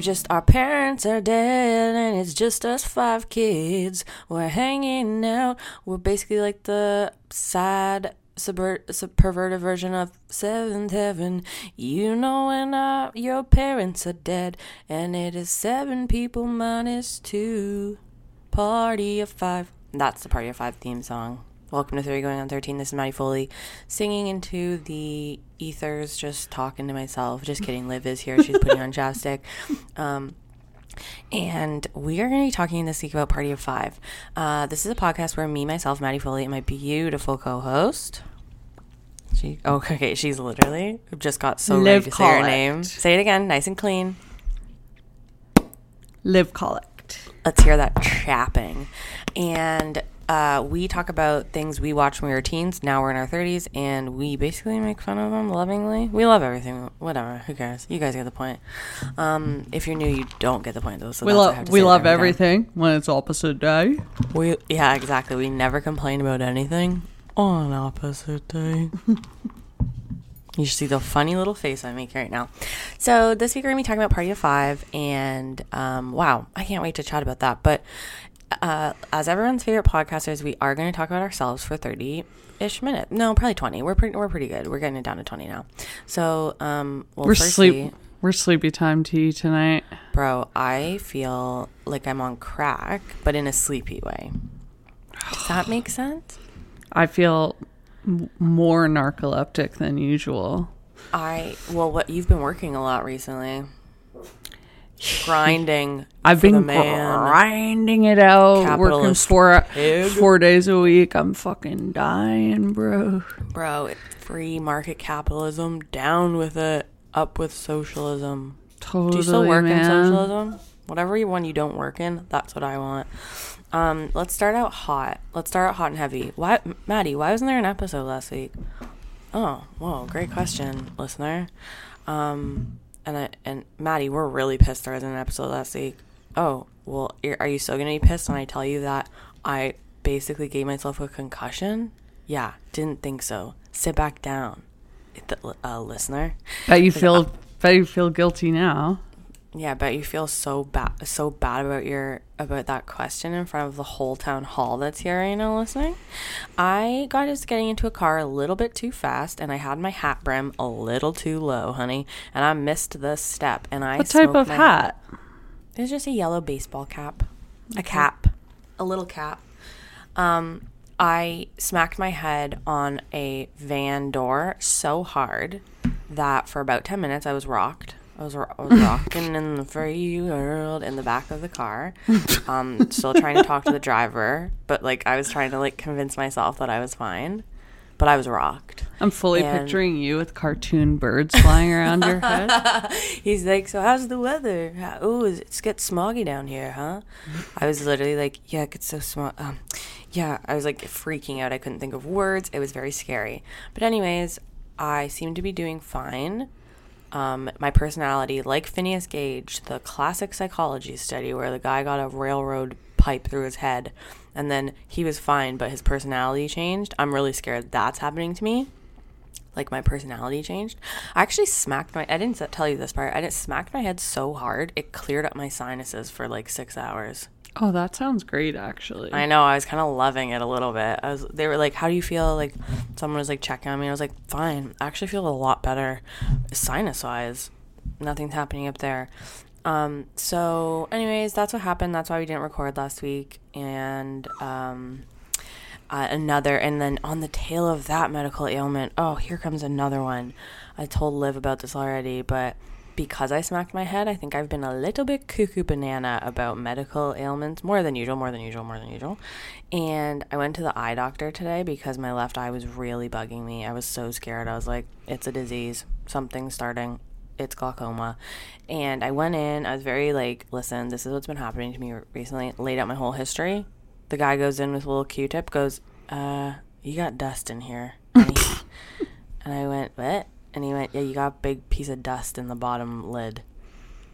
Just, our parents are dead, and it's just us five kids. We're hanging out. We're basically like the sad, subvert, sub- perverted version of Seventh Heaven. You know, when uh, your parents are dead, and it is seven people minus two. Party of five. That's the Party of Five theme song. Welcome to Three Going on 13. This is Maddie Foley singing into the ethers, just talking to myself. Just kidding. Liv is here. She's putting on chapstick. Um, and we are going to be talking this week about Party of Five. Uh, this is a podcast where me, myself, Maddie Foley, and my beautiful co host. She, oh, okay, she's literally just got so Liv ready to say her name. Say it again, nice and clean. Live collect. let's hear that chapping. And uh, we talk about things we watched when we were teens. Now we're in our 30s, and we basically make fun of them lovingly. We love everything. Whatever. Who cares? You guys get the point. Um, if you're new, you don't get the point, though. So we that's what I love have to we love every time. everything when it's opposite day. We yeah, exactly. We never complain about anything on opposite day. you should see the funny little face I make right now. So this week we're gonna be talking about Party of Five, and um, wow, I can't wait to chat about that. But uh, as everyone's favorite podcasters, we are going to talk about ourselves for thirty ish minutes. No, probably twenty. We're pretty we're pretty good. We're getting it down to twenty now. So um, well, We're firstly, sleep we're sleepy time tea tonight. Bro, I feel like I'm on crack, but in a sleepy way. Does that make sense? I feel m- more narcoleptic than usual. I well, what you've been working a lot recently, grinding. I've been grinding it out, working Capitalist four pig. four days a week. I'm fucking dying, bro. bro. Free market capitalism, down with it, up with socialism. Totally, Do you still work man. in socialism? Whatever you- one you don't work in, that's what I want. Um, let's start out hot. Let's start out hot and heavy. Why, Maddie? Why wasn't there an episode last week? Oh, whoa, great question, listener. Um, and I, and Maddie, we're really pissed there wasn't an episode last week. Oh, well, are you still gonna be pissed when I tell you that I basically gave myself a concussion? Yeah, didn't think so. Sit back down, the, uh, listener. Bet you feel bet you feel guilty now. Yeah, but you feel so bad, so bad about your about that question in front of the whole town hall that's here right now listening. I got just getting into a car a little bit too fast, and I had my hat brim a little too low, honey, and I missed the step. And I What type of my- hat? It was just a yellow baseball cap, a cap, a little cap. Um, I smacked my head on a van door so hard that for about ten minutes I was rocked. I was, ro- I was rocking in the free world in the back of the car, um, still trying to talk to the driver, but like I was trying to like convince myself that I was fine, but I was rocked. I'm fully And- picturing you with cartoon birds flying around your head. He's like, so how's the weather? How- Oh, is- it's get smoggy down here, huh? I was literally like, yeah, it gets so smog. Um, yeah, I was like freaking out. I couldn't think of words. It was very scary. But anyways, I seem to be doing fine. Um, my personality, like Phineas Gage, the classic psychology study where the guy got a railroad pipe through his head and then he was fine, but his personality changed. I'm really scared that's happening to me like my personality changed. I actually smacked my I didn't tell you this part. I just smacked my head so hard it cleared up my sinuses for like 6 hours. Oh, that sounds great, actually. I know, I was kind of loving it a little bit. I was they were like, "How do you feel?" like someone was like checking on me. I was like, "Fine. I actually feel a lot better sinus-wise. Nothing's happening up there." Um, so anyways, that's what happened. That's why we didn't record last week and um uh, another and then on the tail of that medical ailment oh here comes another one i told liv about this already but because i smacked my head i think i've been a little bit cuckoo banana about medical ailments more than usual more than usual more than usual. And i went to the eye doctor today because my left eye was really bugging me. I was so scared. I was like it's a disease. Something's starting. It's glaucoma. And i went in. I was very like listen this is what's been happening to me recently. Laid out my whole history. The guy goes in with a little q-tip goes uh you got dust in here. And, he- and i went what and he went yeah you got a big piece of dust in the bottom lid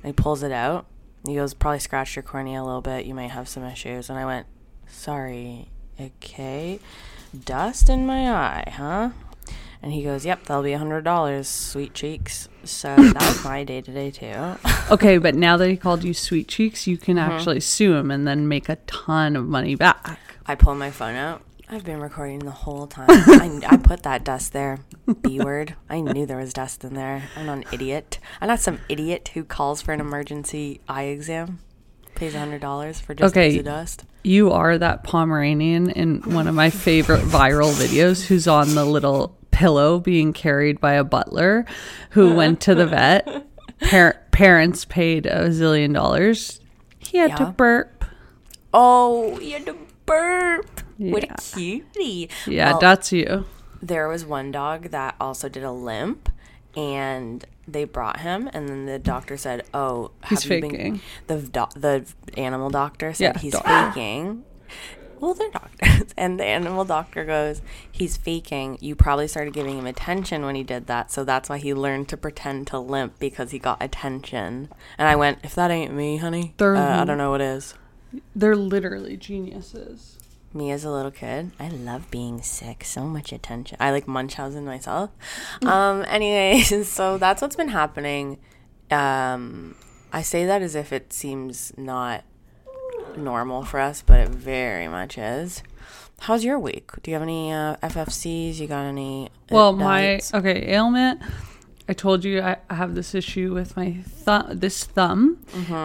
and he pulls it out he goes probably scratched your cornea a little bit you might have some issues and i went sorry okay dust in my eye huh And he goes, "Yep, that'll be a hundred dollars, sweet cheeks." So that was my day today too. Okay, but now that he called you sweet cheeks, you can Mm-hmm. actually sue him and then make a ton of money back. I pull my phone out. I've been recording the whole time. I, I put that dust there. B word. I knew there was dust in there. I'm not an idiot. I'm not some idiot who calls for an emergency eye exam, pays hundred dollars for just Okay. a piece of dust. You are that Pomeranian in one of my favorite viral videos who's on the little pillow being carried by a butler who went to the vet. Par- parents paid a zillion dollars. He had to burp. Oh, he had to burp. What a cutie. Yeah, Well, that's you. there was one dog that also did a limp and they brought him and then the doctor said oh He's have you been-" faking. the do- the animal doctor said Yeah, he's faking well they're doctors and the animal doctor goes he's faking you probably started giving him attention when he did that so that's why he learned to pretend to limp because he got attention and i went if that ain't me honey uh, i don't know what is They're literally geniuses. Me as a little kid, I love being sick. So much attention. I like Munchausen myself. Um, anyways, so that's what's been happening. Um, I say that as if it seems not normal for us, but it very much is. How's your week? Do you have any uh, FFCs? You got any? uh, Well, my okay ailment. I told you I, I have this issue with my thumb, this thumb,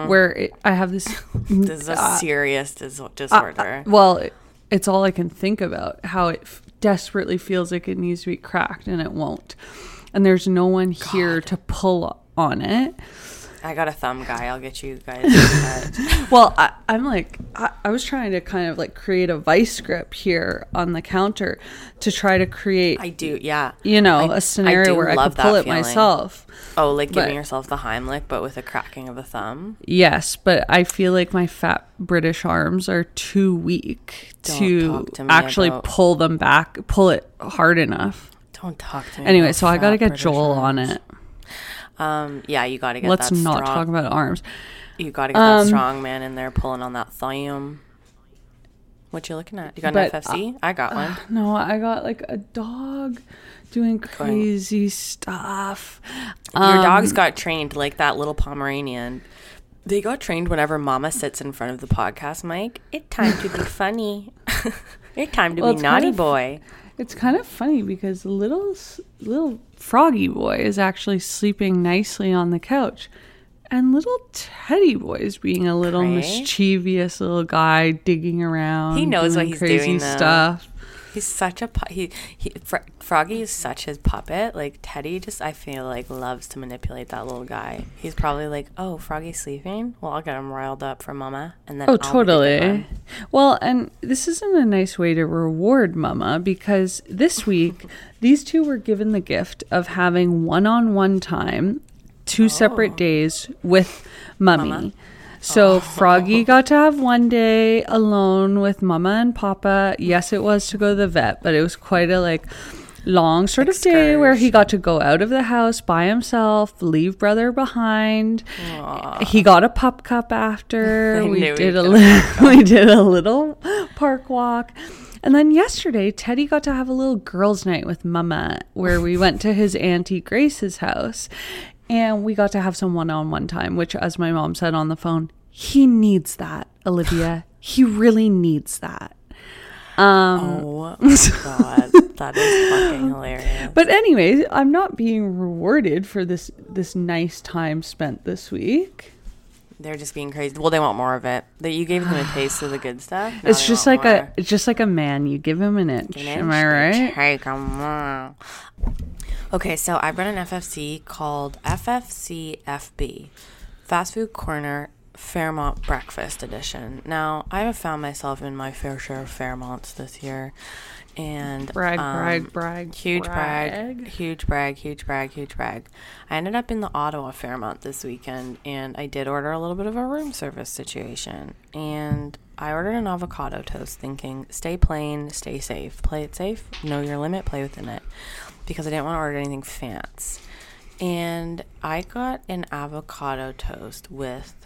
where it, I have this. Mm-hmm. this is a uh, serious dis- uh, disorder. well, it, it's all I can think about. How it f- desperately feels like it needs to be cracked and it won't, and there's no one here to pull on it. I got a thumb guy. I'll get you guys. Well, I, I'm like, I, I was trying to kind of like create a vice grip here on the counter to try to create, I do. Yeah. you know, I- I a scenario do where I could pull it feeling. myself. Oh, like giving But- yourself the Heimlich, but with a cracking of a thumb. Yes, but I feel like my fat British arms are too weak Don't to to actually about- pull them back, pull it hard enough. Don't talk to me. Anyway, so I got to get British Joel on it. Um, yeah, you got to get Let's that not strong. talk about arms. You got to get Um, that strong man in there pulling on that thumb. What you looking at? You got an FFC? I got one. No, I got like a dog doing crazy stuff. Your Um, dogs got trained like that little Pomeranian. They got trained whenever Mama sits in front of the podcast mic. It's time to be funny. it's time to Well, be it's kind naughty of- boy. It's kind of funny because little little froggy boy is actually sleeping nicely on the couch, and little Teddy boy is being a little mischievous little guy digging around. He knows what he's crazy doing, though. stuff. He's such a pu- he, he Fro- Froggy is such his puppet. Like Teddy, just I feel like loves to manipulate that little guy. He's probably like, "Oh, Froggy's sleeping. Well, I'll get him riled up for Mama." And then Oh, I'll be the good totally. one." Well, and this isn't a nice way to reward Mama because this week these two were given the gift of having one-on-one time, two separate oh. days with Mummy. So Froggy got to have one day alone with Mama and Papa. Yes, it was to go to the vet, but it was quite a like long sort of day where he got to go out of the house by himself, leave brother behind. He got a pup cup after. We did a was li- we did a little park walk. And then yesterday, Teddy got to have a little girls' night with Mama, where we went to his auntie Grace's house, and we got to have some one-on-one time. Which, as my mom said on the phone, he needs that, Olivia. he really needs that. Um, Oh my god, that is fucking hilarious. But anyways, I'm not being rewarded for this this nice time spent this week. They're just being crazy. Well, they want more of it. That you gave them a taste of the good stuff. Now it's just like more. a it's just like a man. You give him an inch. An Am I right? Take all. Okay, so I've got an FFC called FFCFB, Fast Food Corner Fairmont Breakfast Edition. Now, I have found myself in my fair share of Fairmonts this year, and Brag, um, brag, brag, huge brag. brag. huge brag, huge brag, huge brag. I ended up in the Ottawa Fairmont this weekend, and I did order a little bit of a room service situation. And I ordered an avocado toast, thinking, stay plain, stay safe, play it safe, know your limit, play within it, because I didn't want to order anything fancy. And I got an avocado toast with,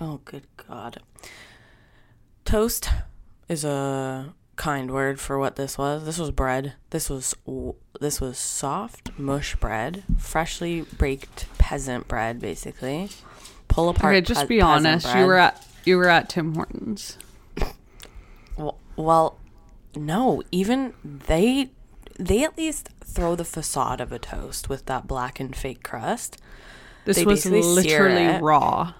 oh good god, toast is a kind word for what this was. This was bread. This was this was soft mush bread, freshly baked peasant bread, basically. Pull apart. Okay, just pe- be honest. You were at you were at Tim Hortons. W- Well, no, even they they at least throw the facade of a toast with that blackened fake crust. This They was literally raw.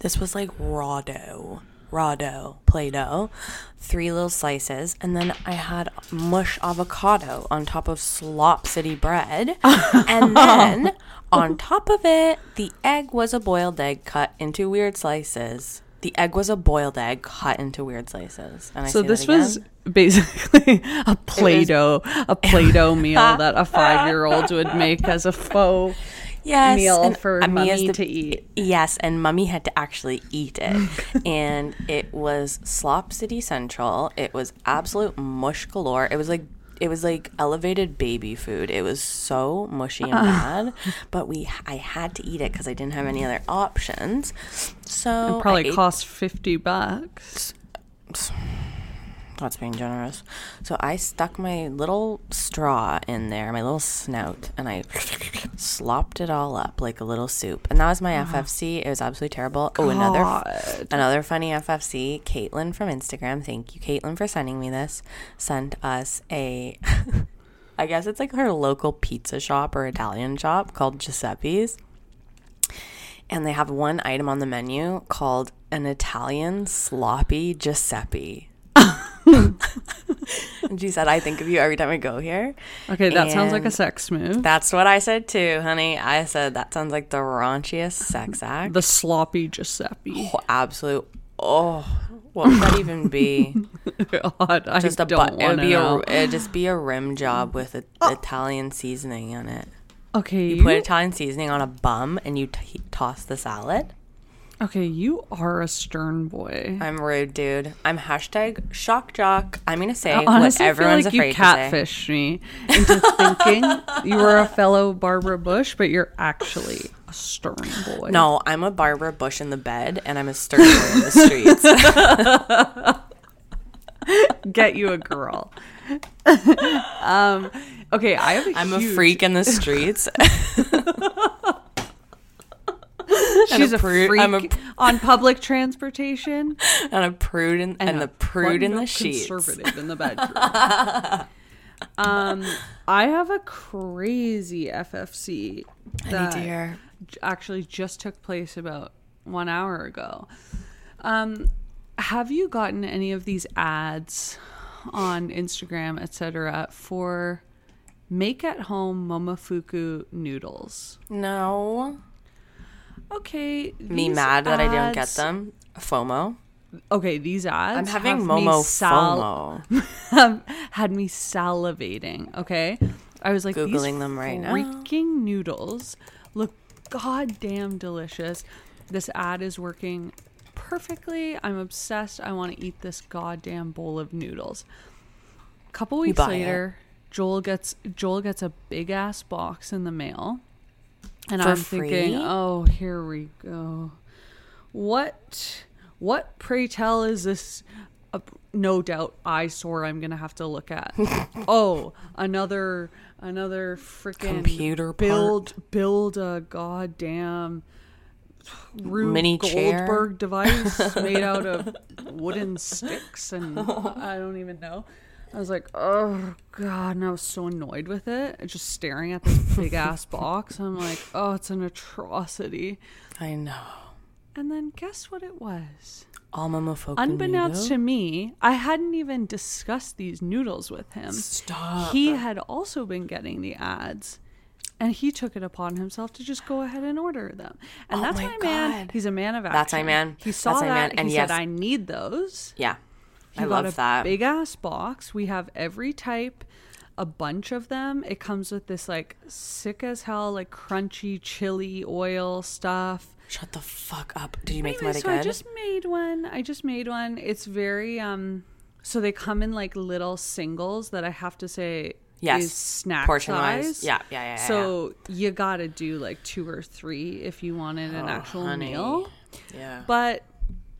This was like raw dough, raw dough, play dough, three little slices, and then I had mush avocado on top of slop city bread, and then on top of it, the egg was a boiled egg cut into weird slices. The egg was a boiled egg cut into weird slices. And I So this was basically a Play-Doh, a Play-Doh meal that a five-year-old would make as a faux yes, meal and for mummy the- to eat. Yes, and Mummy had to actually eat it. and it was Slop City Central. It was absolute mush galore. It was like it was like elevated baby food. It was so mushy and ah. bad, but we I had to eat it cuz I didn't have any other options. So It probably I ate- cost fifty bucks. That's being generous. So I stuck my little straw in there, my little snout, and I slopped it all up like a little soup. And that was my FFC. It was absolutely terrible. Oh, another God. another funny FFC. Caitlin from Instagram. Thank you, Caitlin, for sending me this. Sent us a. I guess it's like her local pizza shop or Italian shop called Giuseppe's. And they have one item on the menu called an Italian sloppy Giuseppe. And she said, I think of you every time I go here. Okay, that sounds like a sex move. That's what I said too, honey. I said that sounds like the raunchiest sex act. the sloppy Giuseppe. Oh, absolute. Oh, what would that even be? God, I Just a don't. It would be to a. It'd just be a rim job with a, oh. Italian seasoning on it. Okay, You you, put Italian seasoning on a bum and you t- toss the salad. Okay, you are a stern boy. I'm rude, dude. I'm hashtag shock jock. I'm gonna say I what honestly feel everyone's like afraid to say. catfished me into thinking you were a fellow Barbara Bush, but you're actually a stern boy. No, I'm a Barbara Bush in the bed, and I'm a stern boy in the streets. get you a girl. um, okay, I have a I'm a freak in the streets. She's a, prude- freak I'm a- on public transportation and a prude in, and, a the prude in the sheets. Conservative in the bedroom. um, I have a crazy FFC that dear. actually just took place about one hour ago. Um, have you gotten any of these ads on Instagram, etc., for make at home momofuku noodles? No, Okay, me mad that I didn't get them. FOMO. Okay, these ads. I'm having me Momo sal- FOMO. had me salivating. Okay, I was like Googling these them right now. Freaking noodles look goddamn delicious. This ad is working perfectly. I'm obsessed. I want to eat this goddamn bowl of noodles. A couple weeks buy it. later, Joel gets Joel gets a big ass box in the mail, and I'm thinking, oh, here we go. What what pray tell is this? Uh, no doubt eyesore I'm gonna have to look at. oh, another another freaking Computer part. build build a goddamn Rube Mini chair. Goldberg device made out of wooden sticks and I don't even know. I was like, oh god, and I was so annoyed with it, just staring at this big ass box. I'm like, oh, it's an atrocity. I know. And then guess what it was? Unbeknownst to me, I hadn't even discussed these noodles with him. Stop. He had also been getting the ads. And he took it upon himself to just go ahead and order them. And Oh that's my my, man. He's a man of action. That's my man. He saw That's my that. man. And he yes. said, I need those. yeah. He I got love a that. big ass box. We have every type, a bunch of them. It comes with this like sick as hell, like crunchy chili oil stuff. Shut the fuck up. Did you make Anyway, them so at a I just made one. I just made one. It's very um. So they come in like little singles that I have to say Yes. is snack Portion size. wise. Yeah, yeah, yeah, yeah, So you gotta do like two or three if you wanted an Oh, actual honey. meal. Yeah. But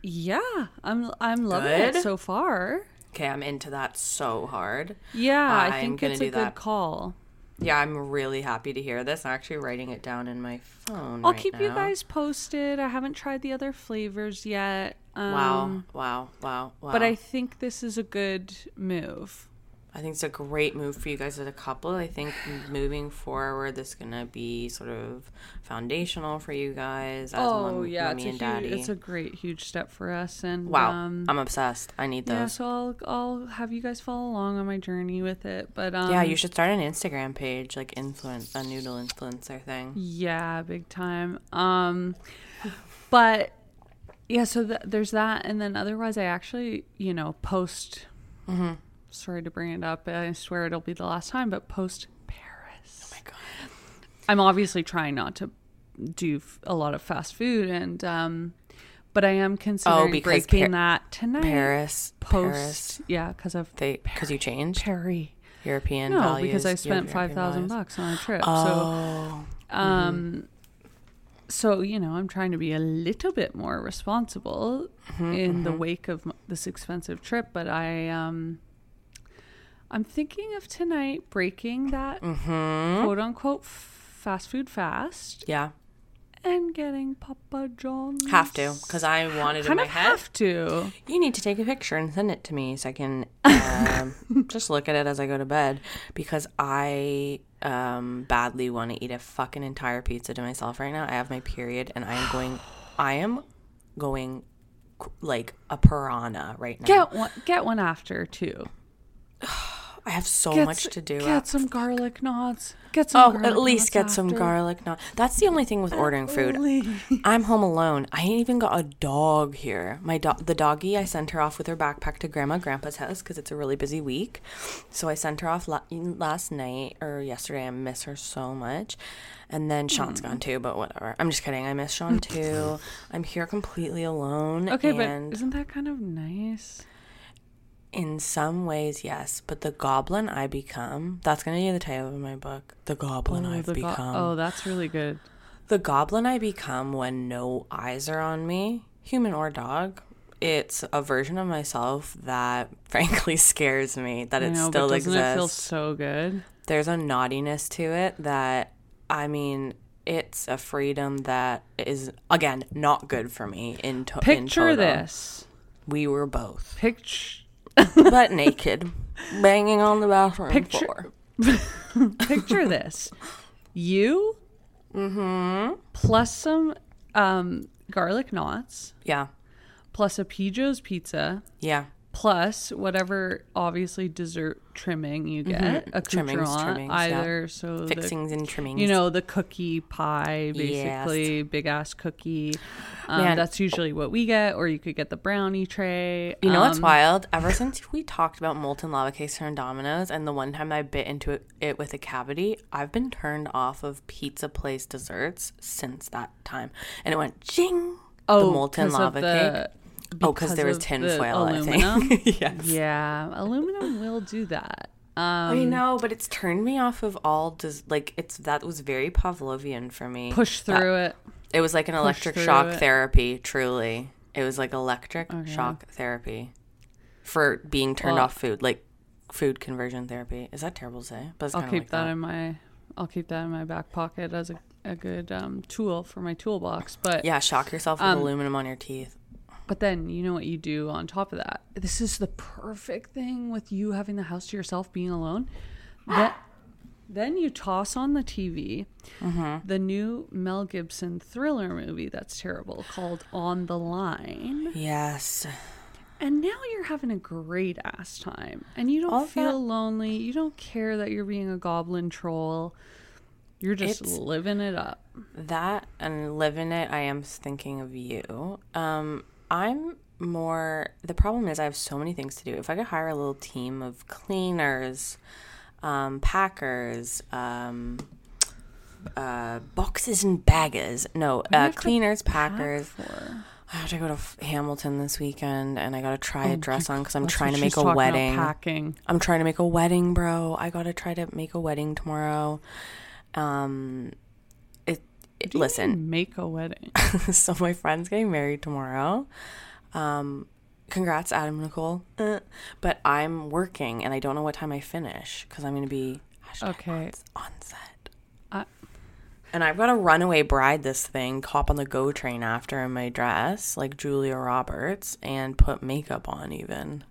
yeah, I'm I'm loving Good? it so far. Okay, I'm into that so hard. Yeah, I think gonna it's do a good that. call. Yeah, I'm really happy to hear this. I'm actually writing it down in my phone. I'll right keep you guys posted. I haven't tried the other flavors yet. Um, Wow, wow, wow, wow. But I think this is a good move. I think it's a great move for you guys as a couple. I think moving forward, this is gonna be sort of foundational for you guys as oh mom, yeah, it's a, daddy. huge, it's a great huge step for us. And wow, um, I'm obsessed. I need those. yeah, so I'll I'll have you guys follow along on my journey with it. But um, yeah, you should start an Instagram page, like influence a noodle influencer thing. Yeah, big time. Um, but yeah, so th- there's that, and then otherwise, I actually, you know, post. Mm-hmm. Sorry to bring it up. I swear it'll be the last time, but post Paris. Oh my god. I'm obviously trying not to do f- a lot of fast food, and um, but I am considering Oh, breaking Par- that tonight. Paris, post, Paris. yeah, because of They because you changed Perry. European No, values. because I spent five thousand bucks on a trip. So Oh, Um, so you know, I'm trying to be a little bit more responsible Mm-hmm, in the wake of this expensive trip, but I um, I'm thinking of tonight breaking that mm-hmm. quote unquote fast food fast yeah, and getting Papa John's. have to because I wanted in Kind my head. have to. You need to take a picture and send it to me so I can um, just look at it as I go to bed because I um, badly want to eat a fucking entire pizza to myself right now. I have my period and I am going, I am going like a piranha right now. Get one. Get one after too. I have so Get much s- to do. Get some garlic knots. Get some. Oh, at least get some garlic. knots. that's the only thing with ordering food. I'm home alone. I ain't even got a dog here. My dog, the doggy, I sent her off with her backpack to grandma grandpa's house because it's a really busy week. So I sent her off la- last night or yesterday. I miss her so much. And then Sean's gone too, but whatever. I'm just kidding. I miss Sean mm. too. I'm here completely alone. Okay, but isn't that kind of nice? In some ways, yes. But the goblin I become, that's going to be the title of my book. The goblin Oh, I've the go- become. oh, that's really good. The goblin I become when no eyes are on me, human or dog, it's a version of myself that frankly scares me that it know, still doesn't exists. it feel so good? There's a naughtiness to it that, I mean, it's a freedom that is, again, not good for me in, to- in Picture total. this. We were both, Picture but naked, banging on the bathroom Picture- floor. picture this. You Mm-hmm. plus some um, garlic knots, Yeah, plus a Pijo's pizza, yeah. Plus whatever obviously dessert trimming you get, a Mm-hmm. Trimmings, trimmings, either so the Fixings and trimmings. you know the cookie pie basically big ass cookie um, Man. that's usually what we get or you could get the brownie tray You know what's Um, wild? Ever since we talked about molten lava cakes from Domino's and the one time I bit into it, it with a cavity, I've been turned off of pizza place desserts since that time. And it went jing. oh the molten lava the- cake. Oh, because there was tinfoil, I think. yes. yeah aluminum will do that um I know, but it's turned me off of all des- like it's that was very Pavlovian for me. push That- through it It was like an electric shock it. therapy, truly. It was like electric shock therapy for being turned Well- off food, like food conversion therapy. Is that terrible to say? But i'll keep like that, that. in my i'll keep that in my back pocket as a, a good um, tool for my toolbox but Yeah, shock yourself with Um, aluminum on your teeth. But then you know what you do on top of that. This is the perfect thing with you having the house to yourself, being alone. That then you toss on the TV Mm-hmm. the new Mel Gibson thriller movie that's terrible called On the Line, Yes. and now you're having a great ass time, and you don't All feel that- lonely. You don't care that you're being a goblin troll. You're just It's- living it up. That and living it, I am thinking of you. Um, I'm more. The problem is, I have so many things to do. If I could hire a little team of cleaners, um, packers, um, uh, boxes and baggers. No, uh, cleaners, packers. for? I have to go to F- Hamilton this weekend, and I gotta try a dress on because I'm Oh, trying to make a wedding. Packing. I'm trying to make a wedding, bro. I gotta try to make a wedding tomorrow. Um, it, it Do you listen. make a wedding. so my friend's getting married tomorrow. Um, congrats, Adam Nicole. Uh, but I'm working and I don't know what time I finish because I'm going to be Okay. on, on set. And I've got to runaway bride this thing, hop on the go train after in my dress, like Julia Roberts, and put makeup on even.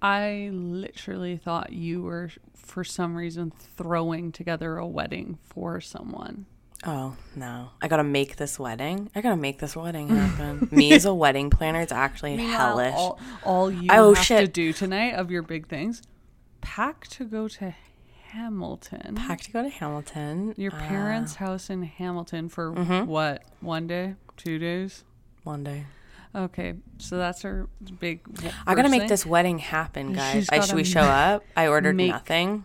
I literally thought you were, for some reason, throwing together a wedding for someone. Oh no! I gotta make this wedding. I gotta make this wedding happen. Me as a wedding planner, it's actually hellish. All, all you Oh, have to do tonight of your big things, pack to go to Hamilton. Pack to go to Hamilton. Your uh, parents' house in Hamilton for Mm-hmm. what? One day? Two days? one day. Okay, so that's her big. I gotta make thing. this wedding happen, guys. I, should we show up? I ordered nothing.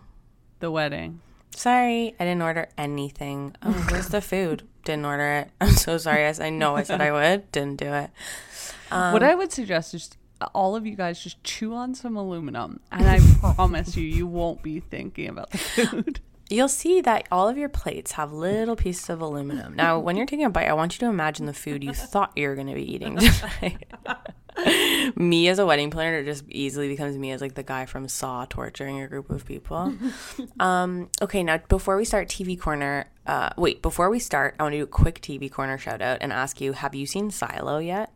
the wedding. Sorry, I didn't order anything. Oh, where's the food? Didn't order it. I'm so sorry. Yes, I know I said I would. Didn't do it. Um, what I would suggest is all of you guys just chew on some aluminum, and I promise you, you won't be thinking about the food. You'll see that all of your plates have little pieces of aluminum. Now, when you're taking a bite, I want you to imagine the food you thought you were going to be eating tonight. me as a wedding planner just easily becomes me as like the guy from Saw torturing a group of people. um, okay, now before we start TV corner, uh, wait, before we start, I want to do a quick TV corner shout out and ask you: Have you seen Silo yet?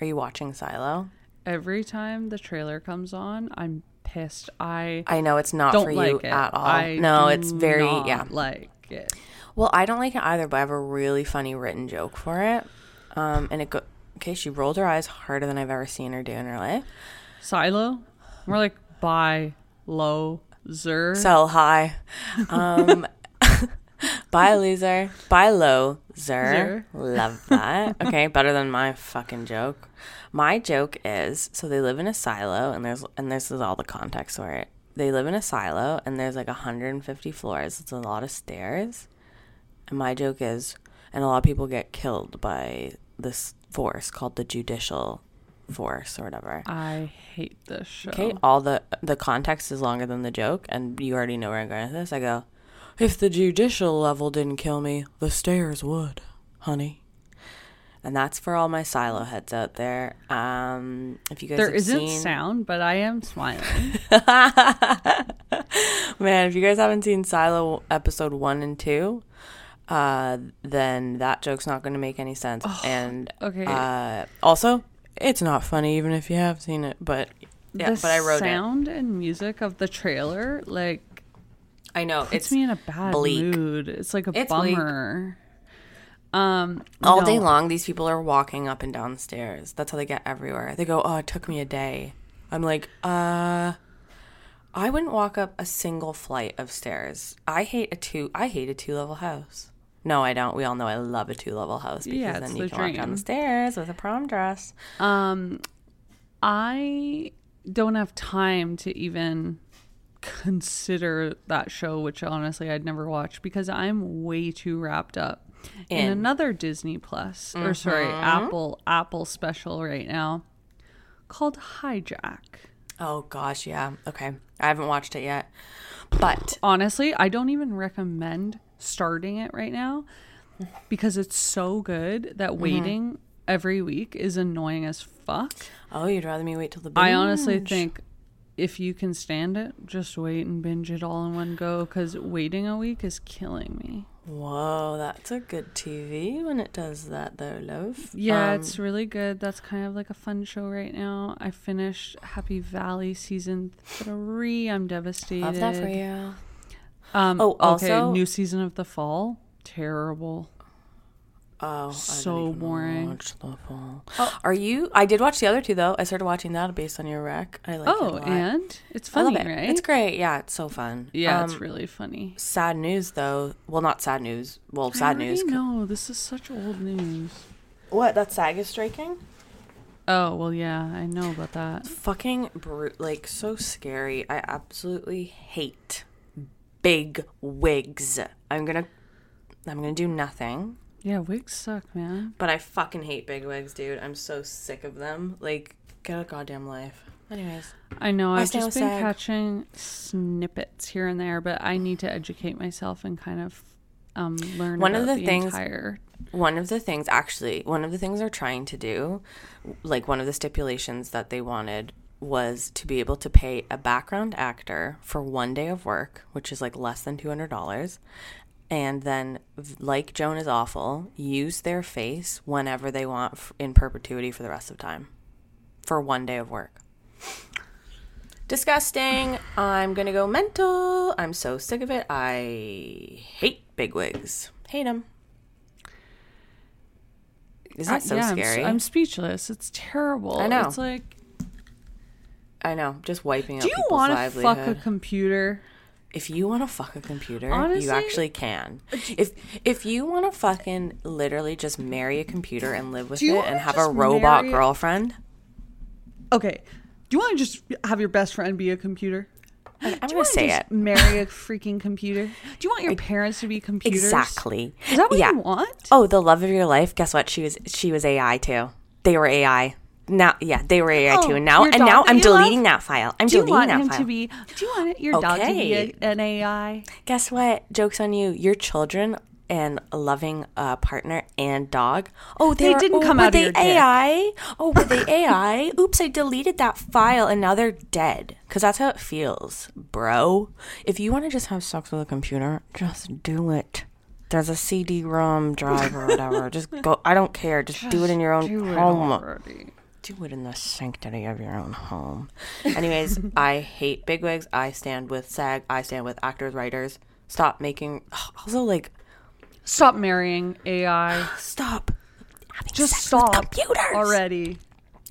Are you watching Silo? Every time the trailer comes on, I'm pissed. I I know it's not for like you it at all. I no, it's very yeah. like it. Well, I don't like it either, but I have a really funny written joke for it. Um, and it go. Okay, she rolled her eyes harder than I've ever seen her do in her life. Silo, more like buy low zer. Sell high. Um, buy loser. Zer. Zer. Love that. Okay, better than my fucking joke. My joke is so they live in a silo, and there's and this is all the context for it. They live in a silo, and there's like 150 floors. It's a lot of stairs. And my joke is, and a lot of people get killed by this force called the judicial force or whatever. I hate this show. Okay, all the the context is longer than the joke, and you already know where I'm going with this. I go, if the judicial level didn't kill me, the stairs would, honey. And that's for all my silo heads out there. Um, if you guys There have isn't seen, sound, but I am smiling. man, if you guys haven't seen Silo episode one and two, uh, then that joke's not going to make any sense. and okay. uh, also, it's not funny even if you have seen it. But yeah, the but I wrote it. sound and music of the trailer like I know puts it's me in a bad bleak. mood. It's like a It's bleak. bummer. Um, all no. day long. These people are walking up and down stairs. That's how they get everywhere. They go, "Oh, it took me a day." I'm like, uh. I wouldn't walk up a single flight of stairs. I hate a two. I hate a two level house. No, I don't. We all know I love a two level house because Yeah, then you the can walk down the stairs with a prom dress. Um, I don't have time to even consider that show, which honestly I'd never watch because I'm way too wrapped up in, In. another Disney Plus or sorry Apple Apple special right now called Hijack. Oh gosh, yeah. Okay, I haven't watched it yet, but Honestly, I don't even recommend starting it right now because it's so good that Mm-hmm. waiting every week is annoying as fuck. oh, you'd rather me wait till the. I honestly think if you can stand it, just wait and binge it all in one go because waiting a week is killing me. Whoa, that's a good TV when it does that, though, love. Yeah, Um, it's really good. That's kind of like a fun show right now. I finished Happy Valley season three. I'm devastated. love that for you. Um, Oh, okay, also- new season of The Fall. Terrible. Oh, So I boring. fall. Are you? I did watch the other two though. I started watching that based on your rec. I like it. a oh, lot. and it's I funny, it. right? It's great. Yeah, it's so fun. Yeah, Um, it's really funny. sad news though. Well, not sad news. Well, sad already news. No, this is such old news. What? That SAG is striking. Oh well, yeah, I know about that. Fucking brute. Like so scary. I absolutely hate big wigs. I'm gonna. I'm gonna do nothing. Yeah, wigs suck, man. But I fucking hate big wigs, dude. I'm so sick of them. Like, get a goddamn life. Anyways. I know. I've just been SAG. catching snippets here and there, but I need to educate myself and kind of um learn One of about the things- entire one of the things actually one of the things they're trying to do like one of the stipulations that they wanted was to be able to pay a background actor for one day of work which is like less than $200 and then like joan is awful use their face whenever they want f- in perpetuity for the rest of time for one day of work disgusting i'm gonna go mental i'm so sick of it i hate big wigs hate them isn't that so Uh, Yeah, I'm scary? I'm, speechless. It's terrible. I know. It's like, I know, just wiping do out Do you want to fuck a computer? If you want to fuck a computer, Honestly- you actually can. Uh, if if you want to fucking literally just marry a computer and live with it and have a robot marry- girlfriend, Okay. Do you want to just have your best friend be a computer? I'm Do you gonna wanna say just it Marry a freaking computer. Do you want your parents to be computers? exactly. Is that what yeah. you want? Oh, the love of your life. Guess what? She was she was AI too. They were AI. Now, yeah, they were AI Oh, too. And now, and now I'm deleting love? that file. I'm Do you deleting want that him file. to be? Do you want your dog to be a, an AI? Guess what? Joke's on you. Your children and a loving uh, partner and dog. Oh, they, They didn't oh, come out of they your dick. AI? Oh, were they AI? Oops, I deleted that file and now they're dead. Because that's how it feels, bro. If you want to just have sex with a computer, just do it. There's a CD-ROM drive or whatever. just go. I don't care. Just, do it in your own home already. Do it in the sanctity of your own home. Anyways, I hate bigwigs. I stand with SAG. I stand with actors, writers. Stop making. Also, like, Stop marrying AI. stop. Having Just sex with stop computers already.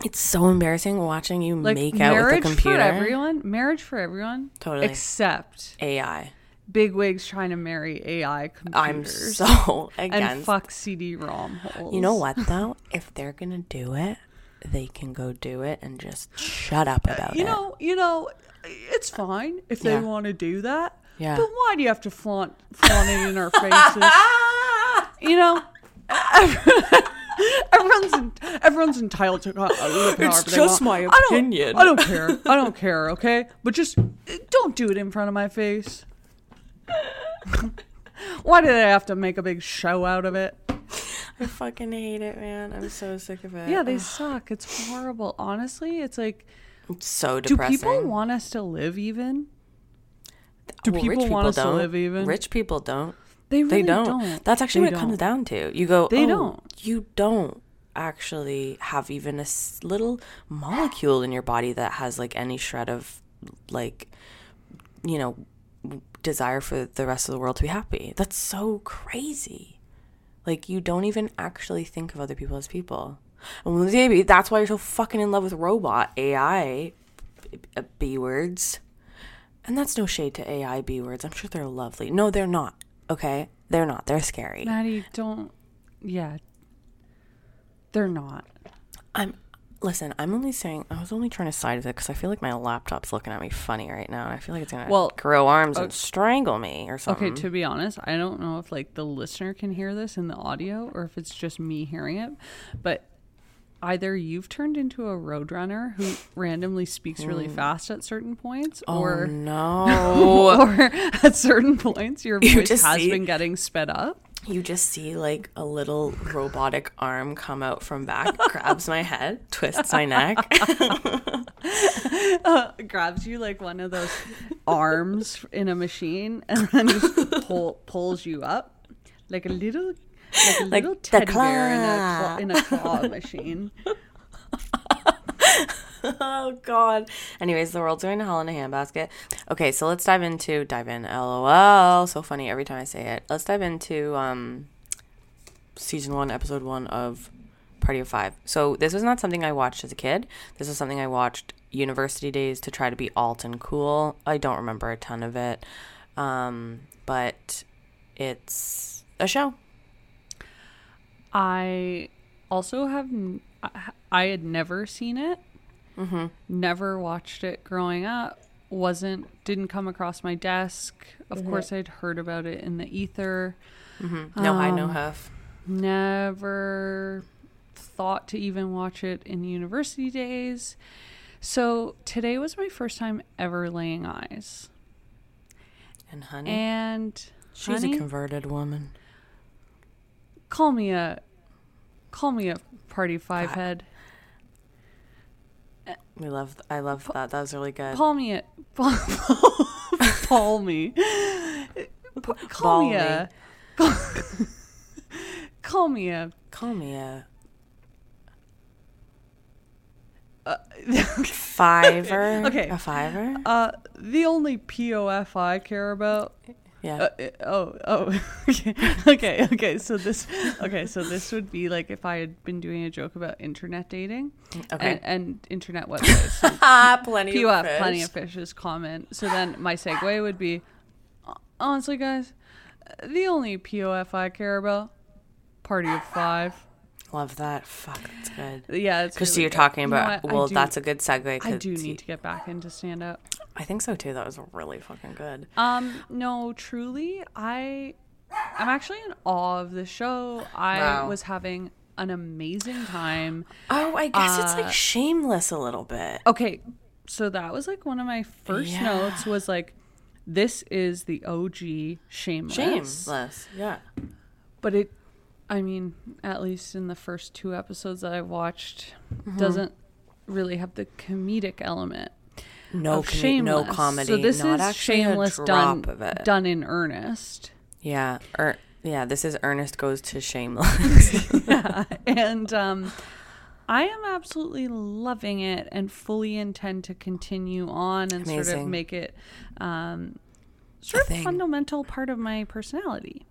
It's so embarrassing watching you Like make out with a marriage computer. for everyone. Marriage for everyone. Totally. Except AI. big wigs trying to marry AI computers. I'm so and fuck CD-ROM holes. you know what though? If they're gonna do it, they can go do it and just shut up about You it. You know, you know, it's fine if Yeah. they want to do that. Yeah. But why do you have to flaunt flaunt it in our faces? you know, everyone's en- everyone's entitled to uh, the power It's they just want. my I don't- opinion. I don't care. I don't care. Okay, but just don't do it in front of my face. Why do they have to make a big show out of it? I fucking hate it, man. I'm so sick of it. Yeah, they suck. It's horrible. Honestly, it's like, It's so depressing. do people want us to live even? Do Well, people rich want us to don't. live even? Rich people don't. They really They don't. don't. That's actually They what it comes down to. You go, They "Oh, don't. You don't actually have even a little molecule in your body that has like any shred of like, you know, desire for the rest of the world to be happy. That's so crazy. Like you don't even actually think of other people as people. And maybe that's why you're so fucking in love with robot AI b- uh, b words. And that's no shade to AI B words. I'm sure they're lovely. No, they're not. Okay? They're not. They're scary. Maddie, don't. Yeah. They're not. I'm listen, I'm only saying I was only trying to side with it because I feel like my laptop's looking at me funny right now and I feel like it's gonna Well, grow arms and strangle me or something. Okay, to be honest, I don't know if like the listener can hear this in the audio or if it's just me hearing it, but either you've turned into a roadrunner who randomly speaks really hmm. fast at certain points oh or no. or at certain points your voice just has see- been getting sped up. You just see like a little robotic arm come out from back, grabs my head, twists my neck. Uh, grabs you like one of those arms in a machine and then just pull, pulls you up like a little like a little the teddy bear in a, claw, in a claw machine. oh god. Anyways, the world's going to hell in a handbasket. Okay, so let's dive into dive in. LOL. So funny every time I say it. Let's dive into um season 1, episode 1 of Party of 5. So this was not something I watched as a kid. This is something I watched university days to try to be alt and cool. I don't remember a ton of it. Um, but it's a show. I also have I had never seen it. Mm-hmm. Never watched it growing up. Wasn't didn't come across my desk. Of course, I'd heard about it in the ether. Mm-hmm. No high, no Um, huff. Never thought to even watch it in university days. So today was my first time ever laying eyes. And honey, And She's honey, a converted woman. call me a call me a party five God. head. We love. I love that. That was really good. Call me a call me. Call me a call me a Call me a fiver. Okay. A fiver. uh the only POF I care about Yeah. Uh, uh, oh, oh, okay, okay, okay. So this, okay, so this would be like if I had been doing a joke about internet dating, Okay. and, and internet websites. So plenty of fish. plenty of fishes comment. So then my segue would be, honestly, guys, the only POF I care about, party of five. Love that. Fuck, that's good. Yeah, it's Because really you're good. talking You know about. well, that's a good segue. I do need to get back into stand up. I think so too. That was really fucking good. Um, no, truly, I, I'm actually in awe of the show. I Wow. was having an amazing time. Oh, I guess it's Uh, like shameless a little bit. Okay, so that was like one of my first Yeah. notes was like, this is the OG Shameless. Shameless. Yeah. But it, I mean, at least in the first two episodes that I watched, Mm-hmm. doesn't really have the comedic element No, com- Shameless. no comedy. So this not is actually Shameless done of it. done in earnest. Yeah. Er, yeah. This is Ernest goes to Shameless. yeah. And um, I am absolutely loving it and fully intend to continue on and sort of make it um, sort of thing. fundamental part of my personality.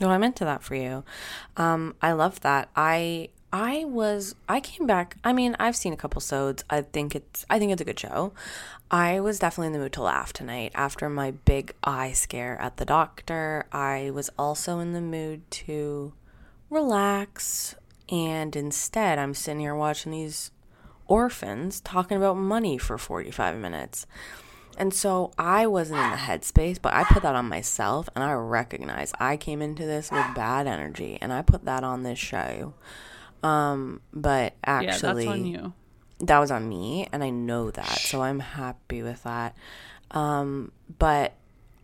No, I'm into that for you. Um, I love that. I I was I came back. I mean, I've seen a couple sods. I think it's I think it's a good show. I was definitely in the mood to laugh tonight after my big eye scare at the doctor. I was also in the mood to relax and instead I'm sitting here watching these orphans talking about money for 45 minutes. And so I wasn't in the headspace, but I put that on myself and I recognize I came into this with bad energy and I put that on this show. Um, but actually yeah, that's on you. that was on me and I know that. So I'm happy with that. Um, but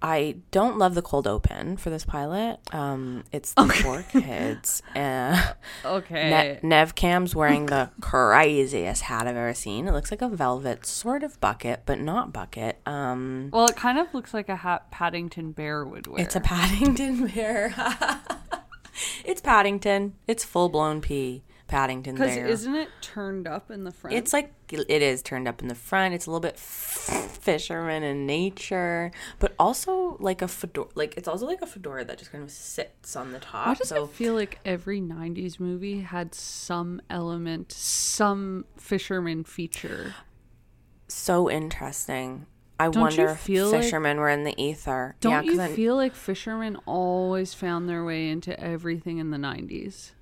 I don't love the cold open for this pilot. Um, it's the four kids. Uh, Okay. Ne- Neve Cam's wearing the craziest hat I've ever seen. It looks like a velvet sort of bucket, but not bucket. Um, well, it kind of looks like a hat Paddington Bear would wear. it's a Paddington bear. it's Paddington. It's full blown P Paddington because bear. isn't it turned up in the front? It's like it is turned up in the front. It's a little bit fisherman in nature, but also like a fedora. Like it's also like a fedora that just kind of sits on the top. Why does so it feel like every '90s movie had some element, some fisherman feature? so interesting. I Don't wonder if feel like- fishermen were in the ether. Don't yeah, you then- feel like fishermen always found their way into everything in the '90s?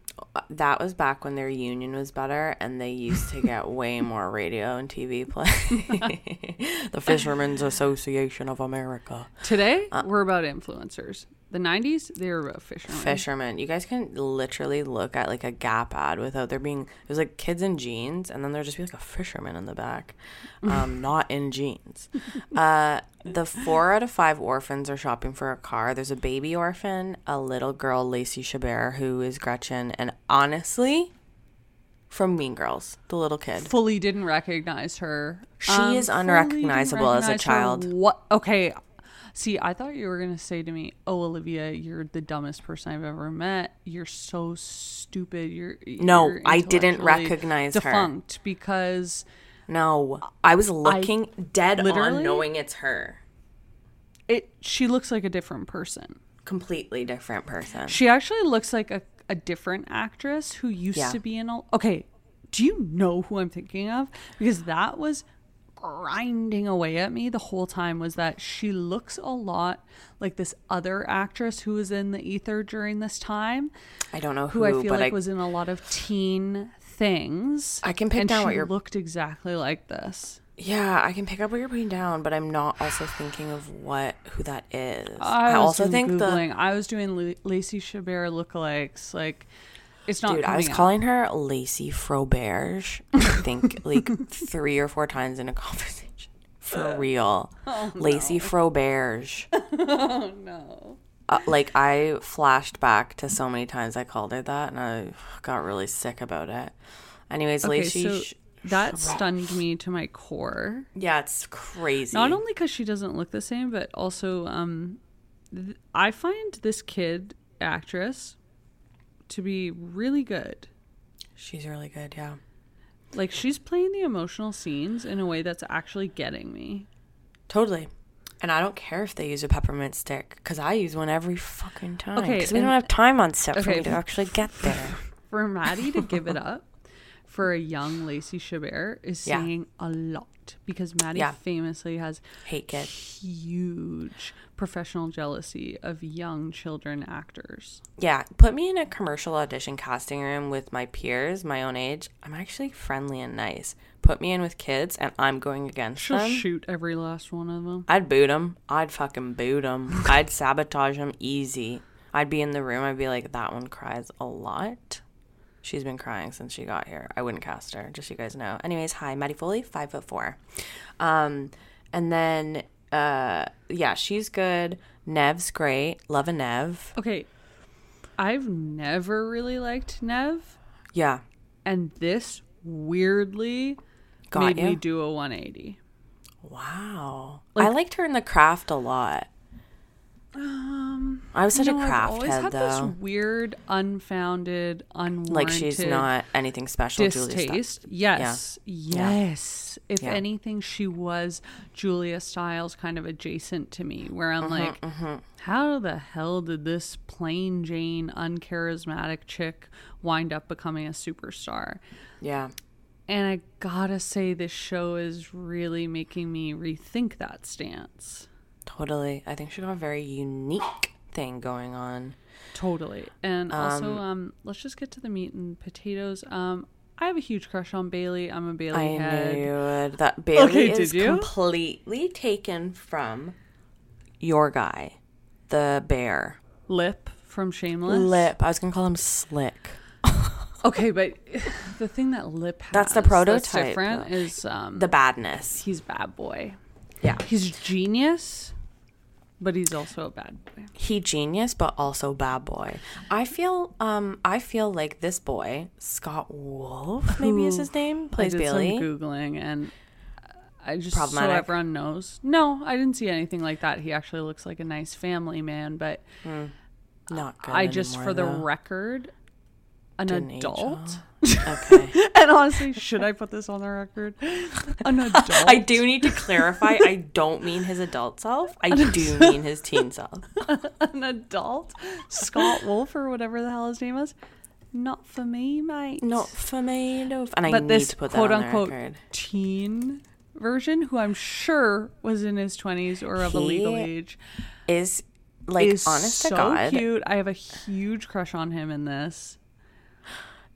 That was back when their union was better and they used to get way more radio and TV play. the Fishermen's Association of America. Today, Uh, we're about influencers. The '90s, they were fishermen. Fishermen. You guys can literally look at like a Gap ad without there being there's like kids in jeans and then there'll just be like a fisherman in the back, um, not in jeans. Uh, the four out of five orphans are shopping for a car. There's a baby orphan, a little girl, Lacey Chabert, who is Gretchen, and honestly, from Mean Girls, the little kid. Fully didn't recognize her. She Um, is unrecognizable as a child. What? Okay. See, I thought you were gonna say to me, "Oh, Olivia, you're the dumbest person I've ever met. You're so stupid. You're No, you're I didn't recognize her. defunct because No, I was looking dead literally- on knowing it's her. it. She looks like a different person. Completely different person. She actually looks like a, a different actress who used Yeah. to be in. Okay, do you know who I'm thinking of? Because that was grinding away at me the whole time was that she looks a lot like this other actress who was in the ether during this time, I don't know who, who I feel like I, was in a lot of teen things. I can pick and down what you're- looked exactly like this. yeah, I can pick up what you're putting down, but I'm not also thinking of what who that is. I, I, was also think Googling. I was doing La- Lacey Chabert lookalikes. Like, it's not. dude. I was up. calling her Lacey Froberge. I think like three or four times in a conversation. For real, Oh, Lacey Froberge. Oh no. uh, like I flashed back to so many times I called her that, and I got really sick about it. Anyways, Okay, Lacey, so sh- that stunned me to my core. yeah, it's crazy. Not only because she doesn't look the same, but also um, th- I find this kid actress to be really good. she's really good. Yeah, Like she's playing the emotional scenes in a way that's actually getting me. totally. And I don't care if they use a peppermint stick because I use one every fucking time. Okay, because we don't have time on set for me to actually get there. For Maddie to give it up for a young Lacey Chabert is Yeah. saying a lot because Maddie Yeah. famously has Hate huge professional jealousy of young children actors. Yeah, put me in a commercial audition casting room with my peers, my own age. I'm actually friendly and nice. Put me in with kids, and I'm going against She'll them. shoot every last one of them. I'd boot them. I'd fucking boot them. I'd sabotage them easy. I'd be in the room. I'd be like, that one cries a lot. She's been crying since she got here. I wouldn't cast her, just so you guys know. Anyways, hi, Maddie Foley, five foot four. Um, and then, uh, yeah, she's good. Neve's great. Love a Neve. Okay, I've never really liked Neve, Yeah, and this weirdly Got made me do a 180. Wow. Like- I liked her in the craft a lot. Um, I was such know, a I've craft always head though. this weird, unfounded, unwarranted Like she's not anything special. Distaste. Yes, yes. If Yeah. anything, she was Julia Stiles, kind of adjacent to me. Where I'm Mm-hmm, like, how the hell did this plain Jane, uncharismatic chick wind up becoming a superstar? Yeah. And I gotta say, this show is really making me rethink that stance. Totally. I think she got a very unique thing going on. Totally. And also, um, let's just get to the meat and potatoes. Um, I have a huge crush on Bailey. I'm a Bailey I head. knew you would. That Bailey Okay, is completely taken from your guy, the bear. Lip from Shameless. Lip. I was gonna call him Slick. Okay, but the thing that Lip has That's the That's prototype, different though. is um, The badness. he's bad boy. Yeah. He's a genius, but he's also a bad boy. He genius, but also bad boy. I feel um I feel like this boy, Scott Wolf, maybe is his name, I plays did Bailey. some googling and I just so everyone knows. No, I didn't see anything like that. He actually looks like a nice family man, but Not good. I just, anymore, for the record, an Didn't adult. Okay. and honestly, should I put this on the record? An adult. I do need to clarify. I don't mean his adult self. I do mean his teen self. an adult. Scott Wolf or whatever the hell his name is. Not for me, mate. Not for me. No. And I but need this to put that quote on unquote the record. teen version, who I'm sure was in his 20s or of a legal age, Is like is honest so to God. cute. I have a huge crush on him in this.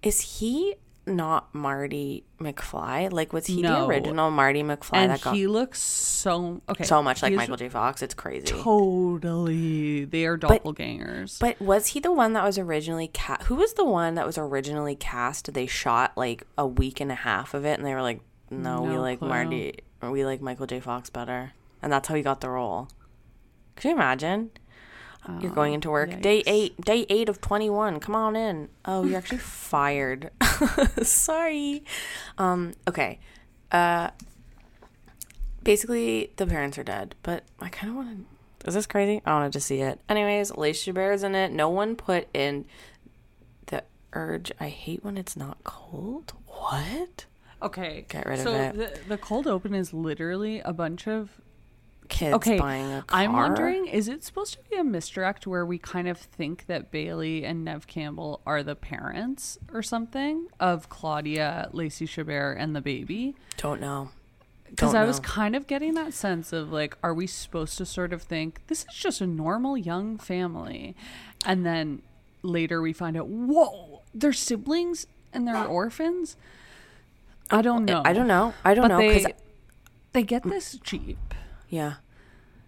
Is he not Marty McFly? Like was he No. the original Marty McFly and that got he looks so okay. so much like Michael J. Fox? It's crazy. Totally, they are doppelgangers. But was he the one that was originally cast? Who was the one that was originally cast? They shot like a week and a half of it, and they were like, "No, we like clue. Marty, or we like Michael J. Fox better," and that's how he got the role. Could you imagine? You're going into work day Oh, eight, day eight of twenty one. Come on in. Oh, you're actually fired. Sorry. Um. Okay. Uh. Basically, the parents are dead, but I kind of want to. Is this crazy? I wanted to see it. Anyways, Lacey Bear's in it. No one put in the urge. I hate when it's not cold. What? okay, Get rid of so it. The, the cold open is literally a bunch of Kids okay. buying a car. I'm wondering, is it supposed to be a misdirect where we kind of think that Bailey and Neve Campbell are the parents or something of Claudia, Lacey Chabert, and the baby? Don't know. Because I was kind of getting that sense of like, are we supposed to sort of think this is just a normal young family? And then later we find out, whoa, they're siblings and they're orphans? I don't know. I don't know. I don't But know. they, they get this Jeep yeah.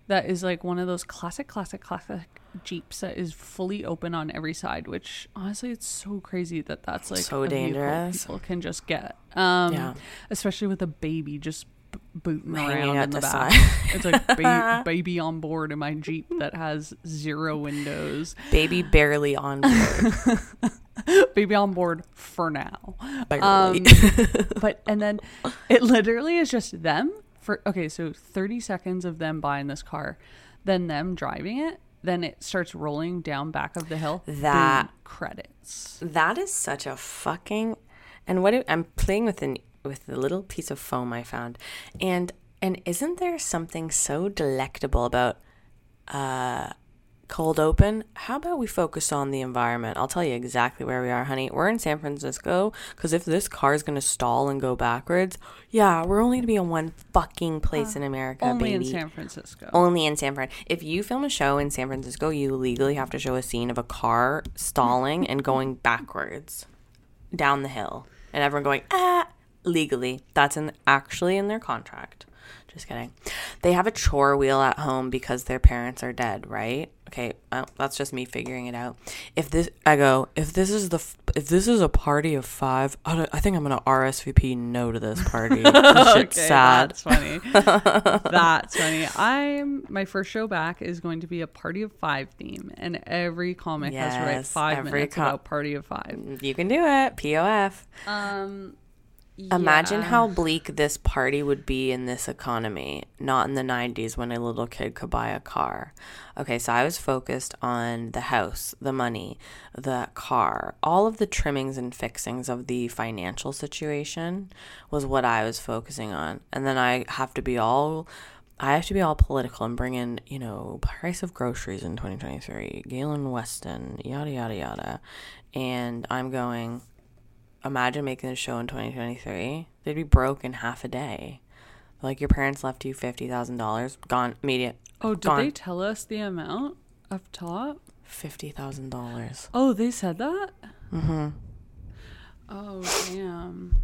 that is like one of those classic, classic, classic Jeeps that is fully open on every side, which honestly, it's so crazy that that's like So dangerous. People can just get, um, Yeah. especially with a baby just b- booting Hanging around in the the back. side. it's like ba- baby on board in my Jeep that has zero windows. Baby barely on board. baby on board for now. Barely. Um, but and then it literally is just them for okay, so 30 seconds of them buying this car, then them driving it, then it starts rolling down back of the hill. That- Boom, credits. That is such a fucking and what I'm playing with an with the little piece of foam I found. And and isn't there something so delectable about uh cold open? How about we focus on the environment? I'll tell you exactly where we are, honey. We're in San Francisco cuz if this car is going to stall and go backwards, yeah, we're only going to be in one fucking place in America, Only baby. in San Francisco. Only in San Fran. If you film a show in San Francisco, you legally have to show a scene of a car stalling and going backwards down the hill, and everyone going ah. Legally, that's in actually in their contract. Just kidding. They have a chore wheel at home because their parents are dead, right? Okay, uh, that's just me figuring it out. If this, I go, if this is the, f- if this is a party of five, I, I think I'm gonna RSVP no to this party. This shit's Okay, sad. That's funny. that's funny. I'm my first show back is going to be a party of five theme, and every comic has to write five minutes co- about party of five. You can do it. POF. Um, Imagine how bleak this party would be in this economy, not in the 90s when a little kid could buy a car. Okay, so I was focused on the house, the money, the car, all of the trimmings and fixings of the financial situation was what I was focusing on. And then I have to be all I have to be all political and bring in, you know, price of groceries in 2023, Galen Weston, yada yada yada. And I'm going imagine making a show in 2023 they'd be broke in half a day like your parents left you $50000 gone immediate Oh, did gone. they tell us the amount up top? $50000 Oh, they said that. Mm-hmm. Oh damn.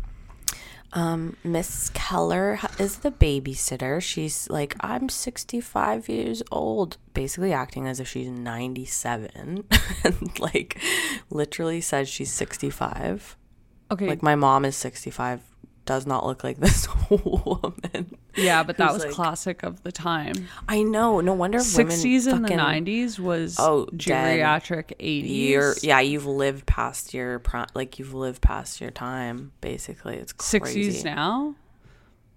um miss keller is the babysitter she's like i'm 65 years old basically acting as if she's 97 and like literally says she's 65 Okay. like my mom is 65 does not look like this woman yeah, but that was like- classic of the time. i know no wonder women Sixties and the nineties was Oh, dead. geriatric eighties. you're yeah you've lived past your like you've lived past your time basically it's crazy Sixties now.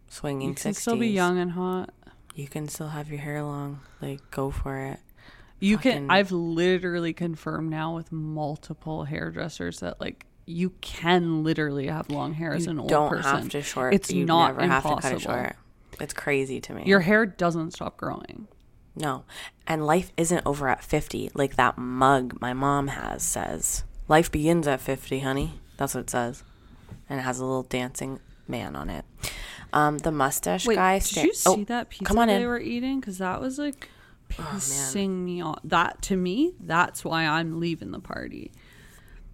swinging You can 60s still be young and hot. you can still have your hair long like go for it You Fucking- can. I've literally confirmed now with multiple hairdressers that like you can literally have long hair as you an old don't person. have to short It's you not never have to cut it impossible. short it's crazy to me Your hair doesn't stop growing. no and life isn't over at 50 like that mug my mom has says life begins at 50 honey that's what it says and it has a little dancing man on it um the mustache Wait, guy did sta- you see oh, that pizza come on they in Oh, were eating? Because that was like pissing me off. That to me, that's why I'm leaving the party.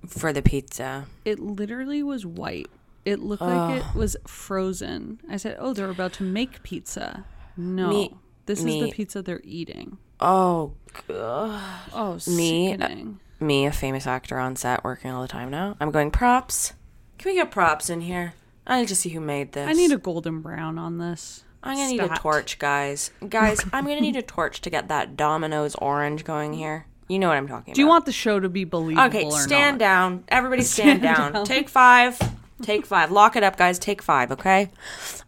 For the pizza It literally was white. It looked like it was frozen. I said, "Oh, they're about to make pizza." No, Me- this is the pizza they're eating. oh God. Oh, Me- uh, sickening. me, a famous actor on set working all the time now. I'm going props. Can we get props in here? I need to see who made this. I need a golden brown on this. I'm gonna need a torch, guys. Guys, I'm gonna need a torch to get that Domino's orange going here. You know what I'm talking about. Do you want the show to be believable Okay, stand down. Everybody stand, down. Take five. Take five. Lock it up, guys. Take five, okay?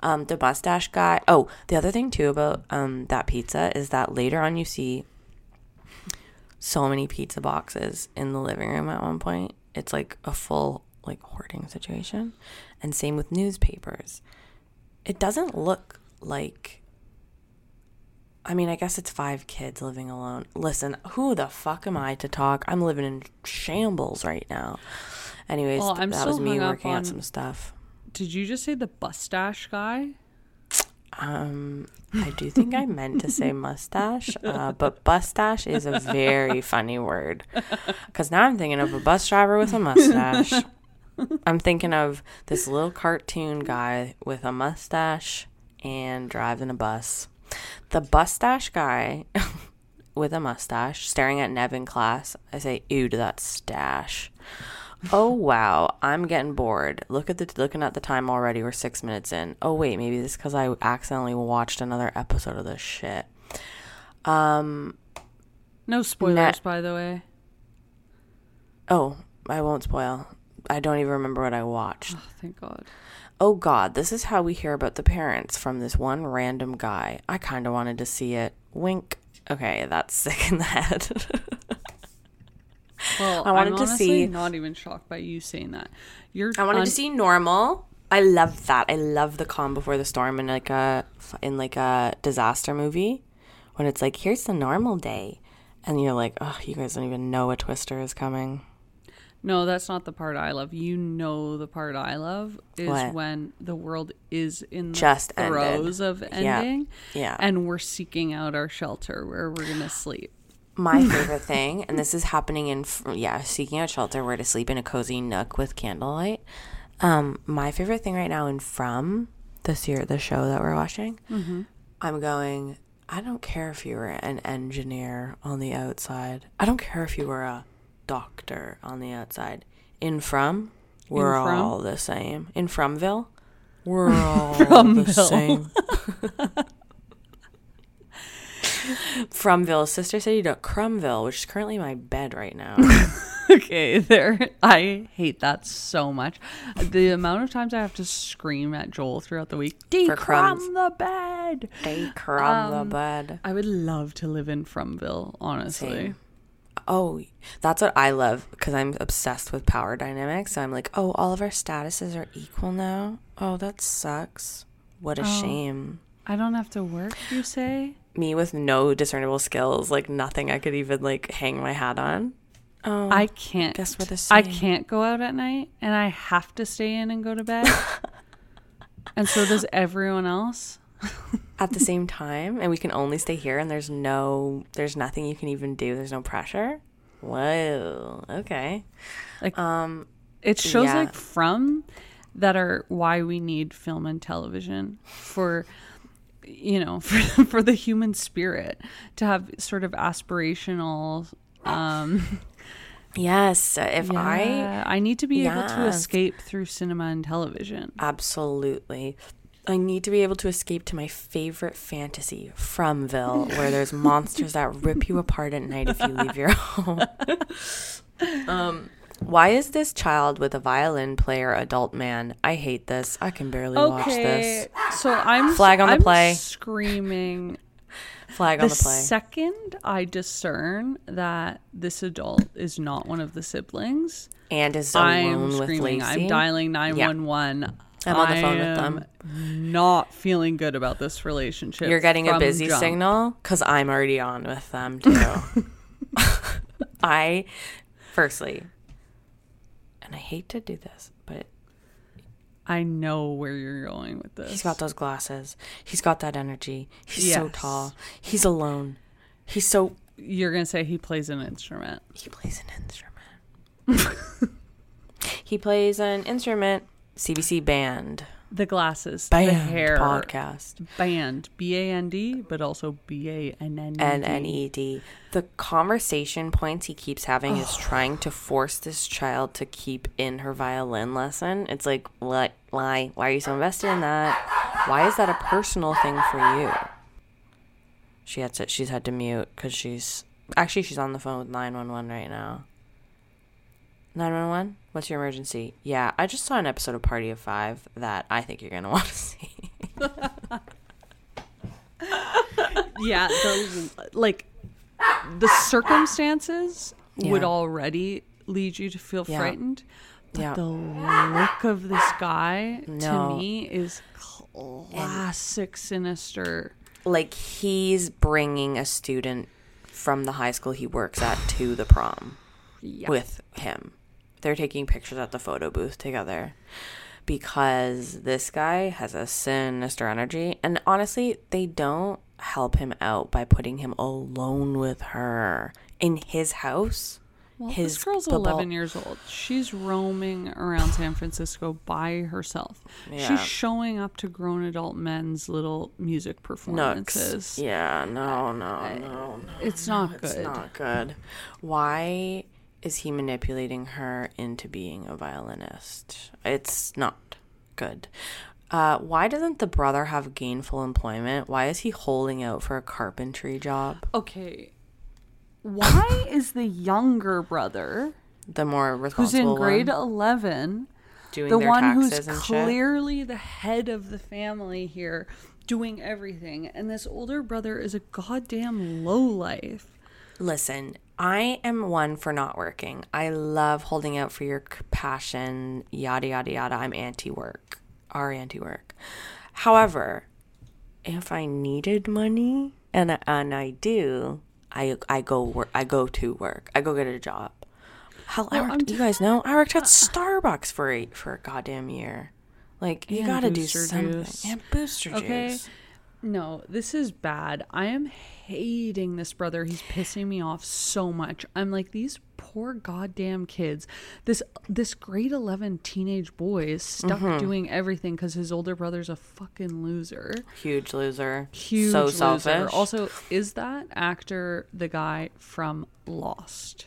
Um, the mustache guy. Oh, the other thing too about um that pizza is that later on you see so many pizza boxes in the living room at one point. It's like a full like hoarding situation. And same with newspapers. It doesn't look like I mean, I guess it's five kids living alone. Listen, who the fuck am I to talk? I'm living in shambles right now. Anyways, Well, that was me working on- out some stuff. Did you just say the mustache guy? Um, I do think I meant to say mustache, uh, but bustache is a very funny word. Because now I'm thinking of a bus driver with a mustache. I'm thinking of this little cartoon guy with a mustache and driving a bus. The bustache guy with a mustache staring at Neve in class. I say, ew to that stash. Oh wow, I'm getting bored. Look at the looking at the time already. We're six minutes in. Oh wait, maybe this because I accidentally watched another episode of this shit. Um. No spoilers, by the way. Oh, I won't spoil. I don't even remember what I watched. Oh, thank God. Oh God, this is how we hear about the parents from this one random guy. I kind of wanted to see it. Wink. Okay, that's sick in the head. Well, I wanted to see- Not even shocked by you saying that. You're. I wanted un- to see normal. I love that. I love the calm before the storm in like a in like a disaster movie when it's like here's the normal day, and you're like, oh, you guys don't even know a twister is coming. No, that's not the part I love. You know the part I love is What? when the world is in the Just ended. throes of ending, Yeah. and we're seeking out our shelter where we're gonna sleep. My favorite thing, and this is happening in yeah, seeking out shelter, where to sleep in a cozy nook with candlelight. Um, my favorite thing right now in From this year, the show that we're watching, mm-hmm. I'm going. I don't care if you were an engineer on the outside. I don't care if you were a doctor on the outside. In From, we're From? all the same. In Fromville, we're all the same. Fromville, sister city to Crumville, which is currently my bed right now. okay, there. I hate that so much. The amount of times I have to scream at Joel throughout the week. Decrumb the bed. They crumb Um, the bed. I would love to live in Fromville, honestly. Same. Oh, that's what I love because I'm obsessed with power dynamics. So I'm like, oh, all of our statuses are equal now. Oh, that sucks. What a Oh. shame. I don't have to work, you say? Me with no discernible skills, like nothing I could even like hang my hat on. Oh, I can't. guess we're the I can't go out at night, and I have to stay in and go to bed. and so does everyone else. at the same time, and we can only stay here, and there's no, there's nothing you can even do. There's no pressure. Whoa. Okay. Like Um. it shows yeah. like from that are why we need film and television for you know for, for the human spirit to have sort of aspirational um Yes. If I yeah, I need to be able to escape through cinema and television. Absolutely. I need to be able to escape to my favorite fantasy, Fromville, where there's monsters that rip you apart at night if you leave your home. um, why is this child with a violin player adult man? I hate this. I can barely watch this. so I'm Flag on the I'm play. screaming Flag the, on the play. second I discern that this adult is not one of the siblings, and is I'm with screaming. Lacey. I'm dialing 911. I'm on the phone with them. Not feeling good about this relationship. You're getting a busy jump. signal because I'm already on with them too. I, firstly, and I hate to do this, but I know where you're going with this. He's got those glasses. He's got that energy. He's so tall. He's alone. He's so. You're gonna say he plays an instrument. He plays an instrument. he plays an instrument. CBC band. The glasses, Band the hair, podcast. band, B A N D, but also B A N N The conversation points he keeps having is oh. trying to force this child to keep in her violin lesson. It's like, what? Why? Why are you so invested in that? Why is that a personal thing for you? She had to, she's had to mute because she's actually she's on the phone with 911 right now. 911? What's your emergency? Yeah, I just saw an episode of Party of Five that I think you're going to want to see. Yeah, like the circumstances would already lead you to feel Yeah. frightened. But Yeah. the look of this guy No. to me is classic sinister. like he's bringing a student from the high school he works at to the prom Yeah. with him. They're taking pictures at the photo booth together because this guy has a sinister energy. And honestly, they don't help him out by putting him alone with her in his house. Well, his this girl's ball- 11 years old. She's roaming around San Francisco by herself. Yeah. She's showing up to grown adult men's little music Nooks. performances. Yeah, no, no, no, no. It's not good. It's not good. Why is he manipulating her into being a violinist? It's not good. Uh, why doesn't the brother have gainful employment? Why is he holding out for a carpentry job? Okay. Why is the younger brother, The more responsible, who's in grade one, 11, doing the their one who's and shit. clearly the head of the family here, doing everything, and this older brother is a goddamn lowlife? Listen, I am one for not working. I love holding out for your passion, yada, yada, yada. I'm anti work, are anti work. However, if I needed money, and, and I do, I, I go work, I go to work. I go get a job. Hell, I worked, you guys know, I worked at uh, uh. Starbucks for a, for a goddamn year. Like, you gotta do something. Juice. And booster Okay. juice. No, this is bad. I am hating this brother. He's pissing me off so much. I'm like these poor goddamn kids. This this grade 11 teenage boy is stuck Mm-hmm. doing everything cuz his older brother's a fucking loser. Huge loser. Huge so loser. selfish. Also, is that actor the guy from Lost?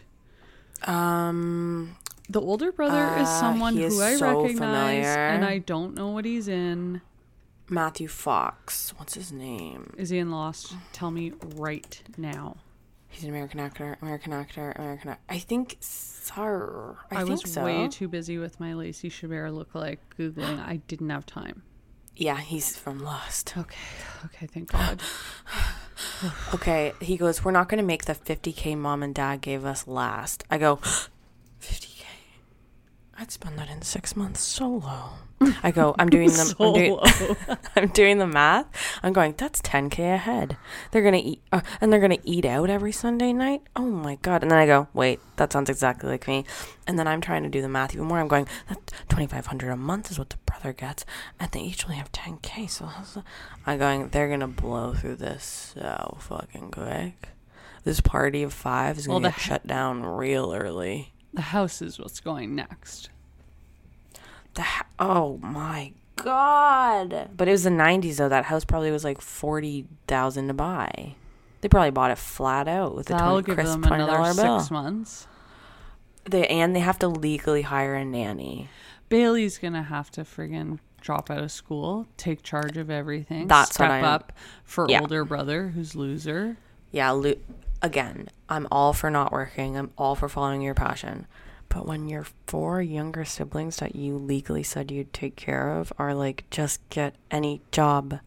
um, The older brother is Uh, someone he who is I so recognize and. I don't know what he's in. Matthew Fox. What's his name? Is he in Lost? Tell me right now. He's an American actor. American actor. American. Actor. I think. Sir. I, I, think was so. way too busy with my Lacey Chabert lookalike googling. I didn't have time. yeah, he's from Lost. Okay, okay, thank God. Okay, he goes. We're not going to make the 50k mom and dad gave us last. I go. 50k. I'd spend that in six months solo. I go. I'm doing the. I'm doing. I'm doing the math. I'm going, that's 10k ahead. They're going to eat uh, and they're to eat out every Sunday night. Oh my god. And then I go, wait, that sounds exactly like me. And then I'm trying to do the math even more. I'm going, that 2500 a month is what the brother gets and they each only have 10k. So? I'm going, they're going to blow through this so fucking quick. This party of 5 is going to Well, get ha- shut down real early. The house is what's going next. The ha- oh my god! But it was the '90s though. That house probably was like forty thousand to buy. They probably bought it flat out with a That'll 20, give crisp twenty dollar bill. six months. They and they have to legally hire a nanny. Bailey's gonna have to friggin' drop out of school, take charge of everything, That's what I'm- up for Yeah. older brother who's loser. Yeah, lo- again, I'm all for not working. I'm all for following your passion. But when your four younger siblings that you legally said you'd take care of are like, just get any job,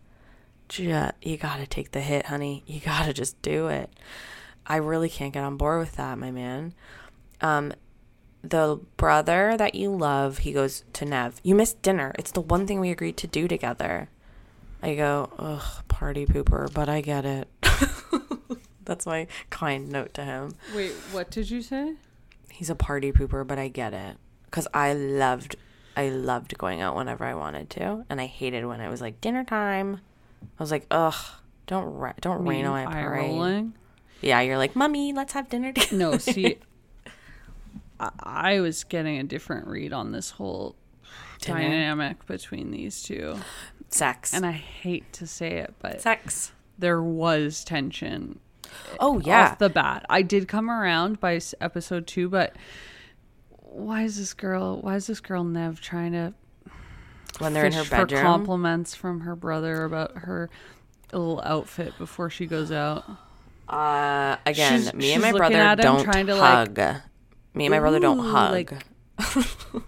ju- you gotta take the hit, honey. You gotta just do it. I really can't get on board with that, my man. Um, the brother that you love, he goes to Neve. You missed dinner. It's the one thing we agreed to do together. I go, ugh, party pooper, but I get it. That's my kind note to him. Wait, what did you say? He's a party pooper, but I get it. Cause I loved, I loved going out whenever I wanted to, and I hated when it was like dinner time. I was like, ugh, don't ra- don't rain on my parade. rolling? Yeah, you're like, mummy, let's have dinner together. No, see, I, I was getting a different read on this whole Dinner? dynamic between these two. sex And I hate to say it, but sex. there was tension Oh yeah, off the bat. I did come around by episode two, but why is this girl? Why is this girl Neve trying to when they're in her for bedroom. compliments from her brother about her little outfit before she goes out? Uh, again, She's- me she's and my brother don't trying to, like, hug. me and my brother don't hug. like-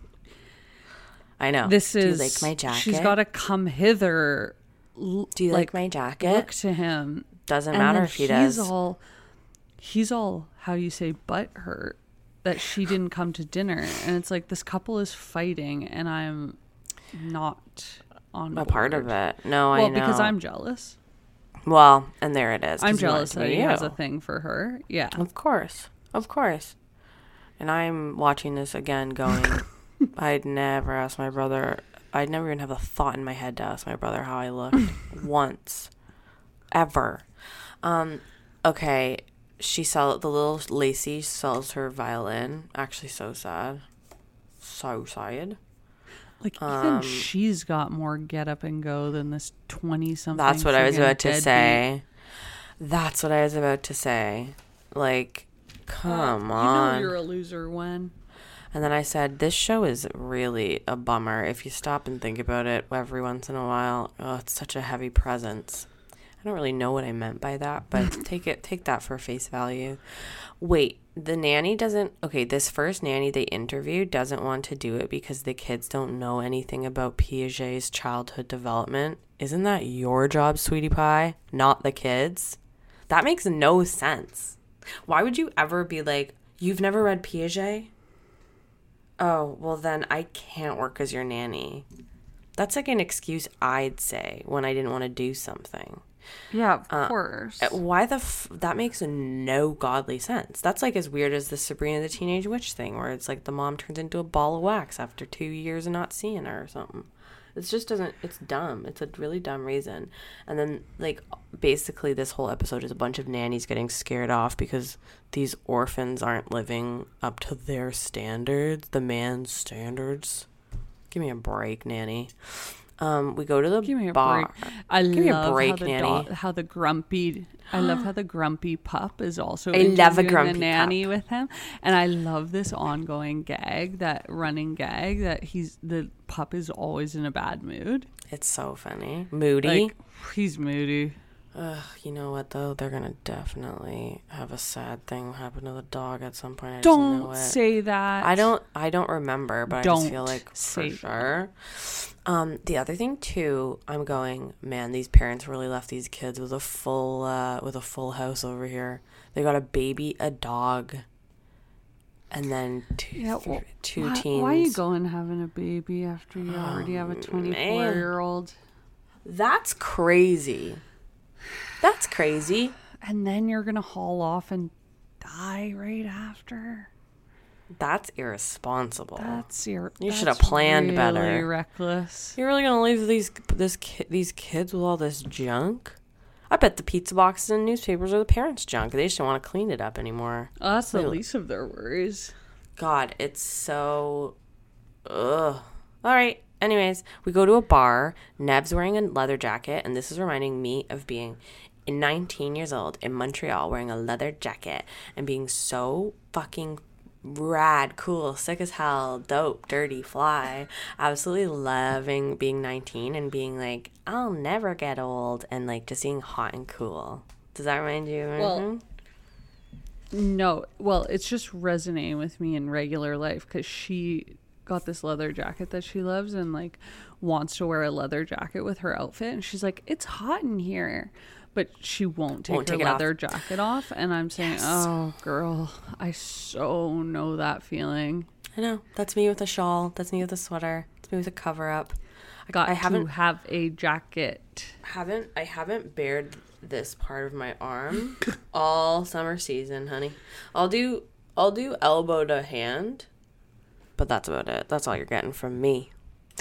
I know. This Do you is like my jacket? She's got to come hither. Do you like, my jacket? Look to him. Doesn't and matter if he does. he's does. all he's all how you say butt hurt that she didn't come to dinner and it's like this couple is fighting and i'm not on a part of it. No, I well know. because i'm jealous well, and there it is. i'm you jealous that he has a thing for her yeah Of course, of course. And I'm watching this again, going. I'd never ask my brother. I'd never even have a thought in my head to ask my brother how I looked once, ever. Um, okay, she sell the little Lacey sells her violin. Actually, so sad, so sad. like even Um, she's got more get up and go than this 20 something That's what I was about to say. That's what I was about to say. Like, Come You know on. you're a loser when. And then I said, This show is really a bummer. If you stop and think about it every once in a while, oh, it's such a heavy presence. I don't really know what I meant by that, but take it take that for face value. Wait, the nanny doesn't okay, this first nanny they interviewed doesn't want to do it because the kids don't know anything about Piaget's childhood development. Isn't that your job, sweetie pie? Not the kids? That makes no sense. Why would you ever be like, You've never read Piaget? Oh, well, then I can't work as your nanny. That's like an excuse I'd say when I didn't want to do something. Yeah, of um, course. Uh, why the f- that makes no godly sense. That's like as weird as the Sabrina the Teenage Witch thing, where it's like the mom turns into a ball of wax after two years of not seeing her or something. It just doesn't. It's dumb. It's a really dumb reason. And then like basically this whole episode is a bunch of nannies getting scared off because these orphans aren't living up to their standards, the man's standards. Give me a break, nanny. Um, we go to the Give me a bar. break. I Give me a love break, how the nanny. dog, how the grumpy. I love how the grumpy pup is also. I love a grumpy the nanny with him, and I love this ongoing gag, that running gag that he's the pup is always in a bad mood. It's so funny. Moody. Like he's moody. Ugh, you know what though? They're gonna definitely have a sad thing happen to the dog at some point. I just know Don't say that. I don't. I don't remember, but I just feel Don't like for say that. sure. Um, the other thing too, I'm going. Man, these parents really left these kids with a full, uh, with a full house over here. They got a baby, a dog, and then two, Yeah, well, two why, teens. Why are you going having a baby after you already have a 24 year old? That's crazy. That's crazy. And then you're gonna haul off and die right after. That's irresponsible. That's your. You should have planned really better. Reckless. You're really gonna leave these this ki- these kids with all this junk? I bet the pizza boxes and newspapers are the parents' junk. They just don't want to clean it up anymore. Oh, that's the least of their worries. God, it's so. Ugh. All right. Anyways, we go to a bar. Neve's wearing a leather jacket, and this is reminding me of being 19 years old in Montreal wearing a leather jacket and being so fucking rad, cool, sick as hell, dope, dirty, fly. Absolutely loving being 19 and being like, I'll never get old, and like just being hot and cool. Does that remind you? of Well? No, well, it's just resonating with me in regular life because she got this leather jacket that she loves and like wants to wear a leather jacket with her outfit, and she's like, "It's hot in here." But she won't take Won't her take it off. leather jacket off, and I'm saying, "Oh, girl, I so know that feeling." I know. That's me with a shawl. That's me with a sweater. It's me with a cover up. I got I to haven't- have a jacket. haven't I haven't bared this part of my arm all summer season, honey. I'll do I'll do elbow to hand, but that's about it. That's all you're getting from me.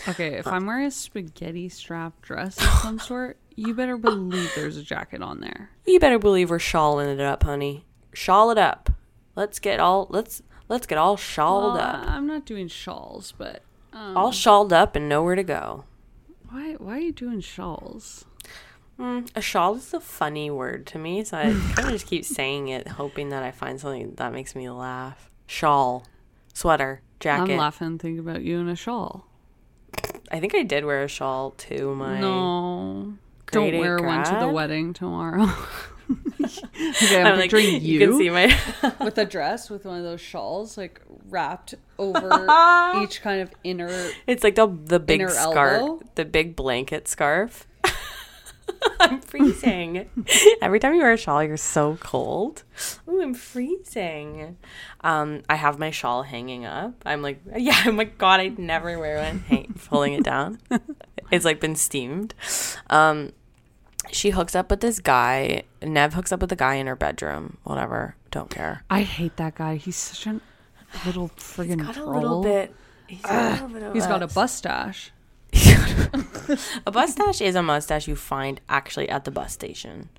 Okay, if I'm wearing a spaghetti strap dress of some sort, you better believe there's a jacket on there. You better believe we're shawling it up, honey. Shawl it up. Let's get all let's let's get all shawled Well, up. I'm not doing shawls, but um, All shawled up and nowhere to go. why why are you doing shawls? Mm, a shawl is a funny word to me, so I kind of just keep saying it, hoping that I find something that makes me laugh. Shawl, sweater, jacket. I'm laughing thinking about you in a shawl. I think I did wear a shawl to my. no, don't wear one to the wedding tomorrow. okay, I'm, I'm like, picturing you you, can see my. with a dress with one of those shawls like wrapped over each kind of inner. it's like the the big scarf, elbow? the big blanket scarf. I'm freezing. Every time you wear a shawl, you're so cold. Ooh, I'm freezing. Um, I have my shawl hanging up. I'm like, yeah. I'm like, God, I'd never wear one. Hey, pulling it down. it's like been steamed. Um, she hooks up with this guy. Neve hooks up with the guy in her bedroom. Whatever. Don't care. I hate that guy. He's such a little friggin' Got a little bit. He's got a little bit of He's got a mustache. A mustache is a mustache you find actually at the bus station.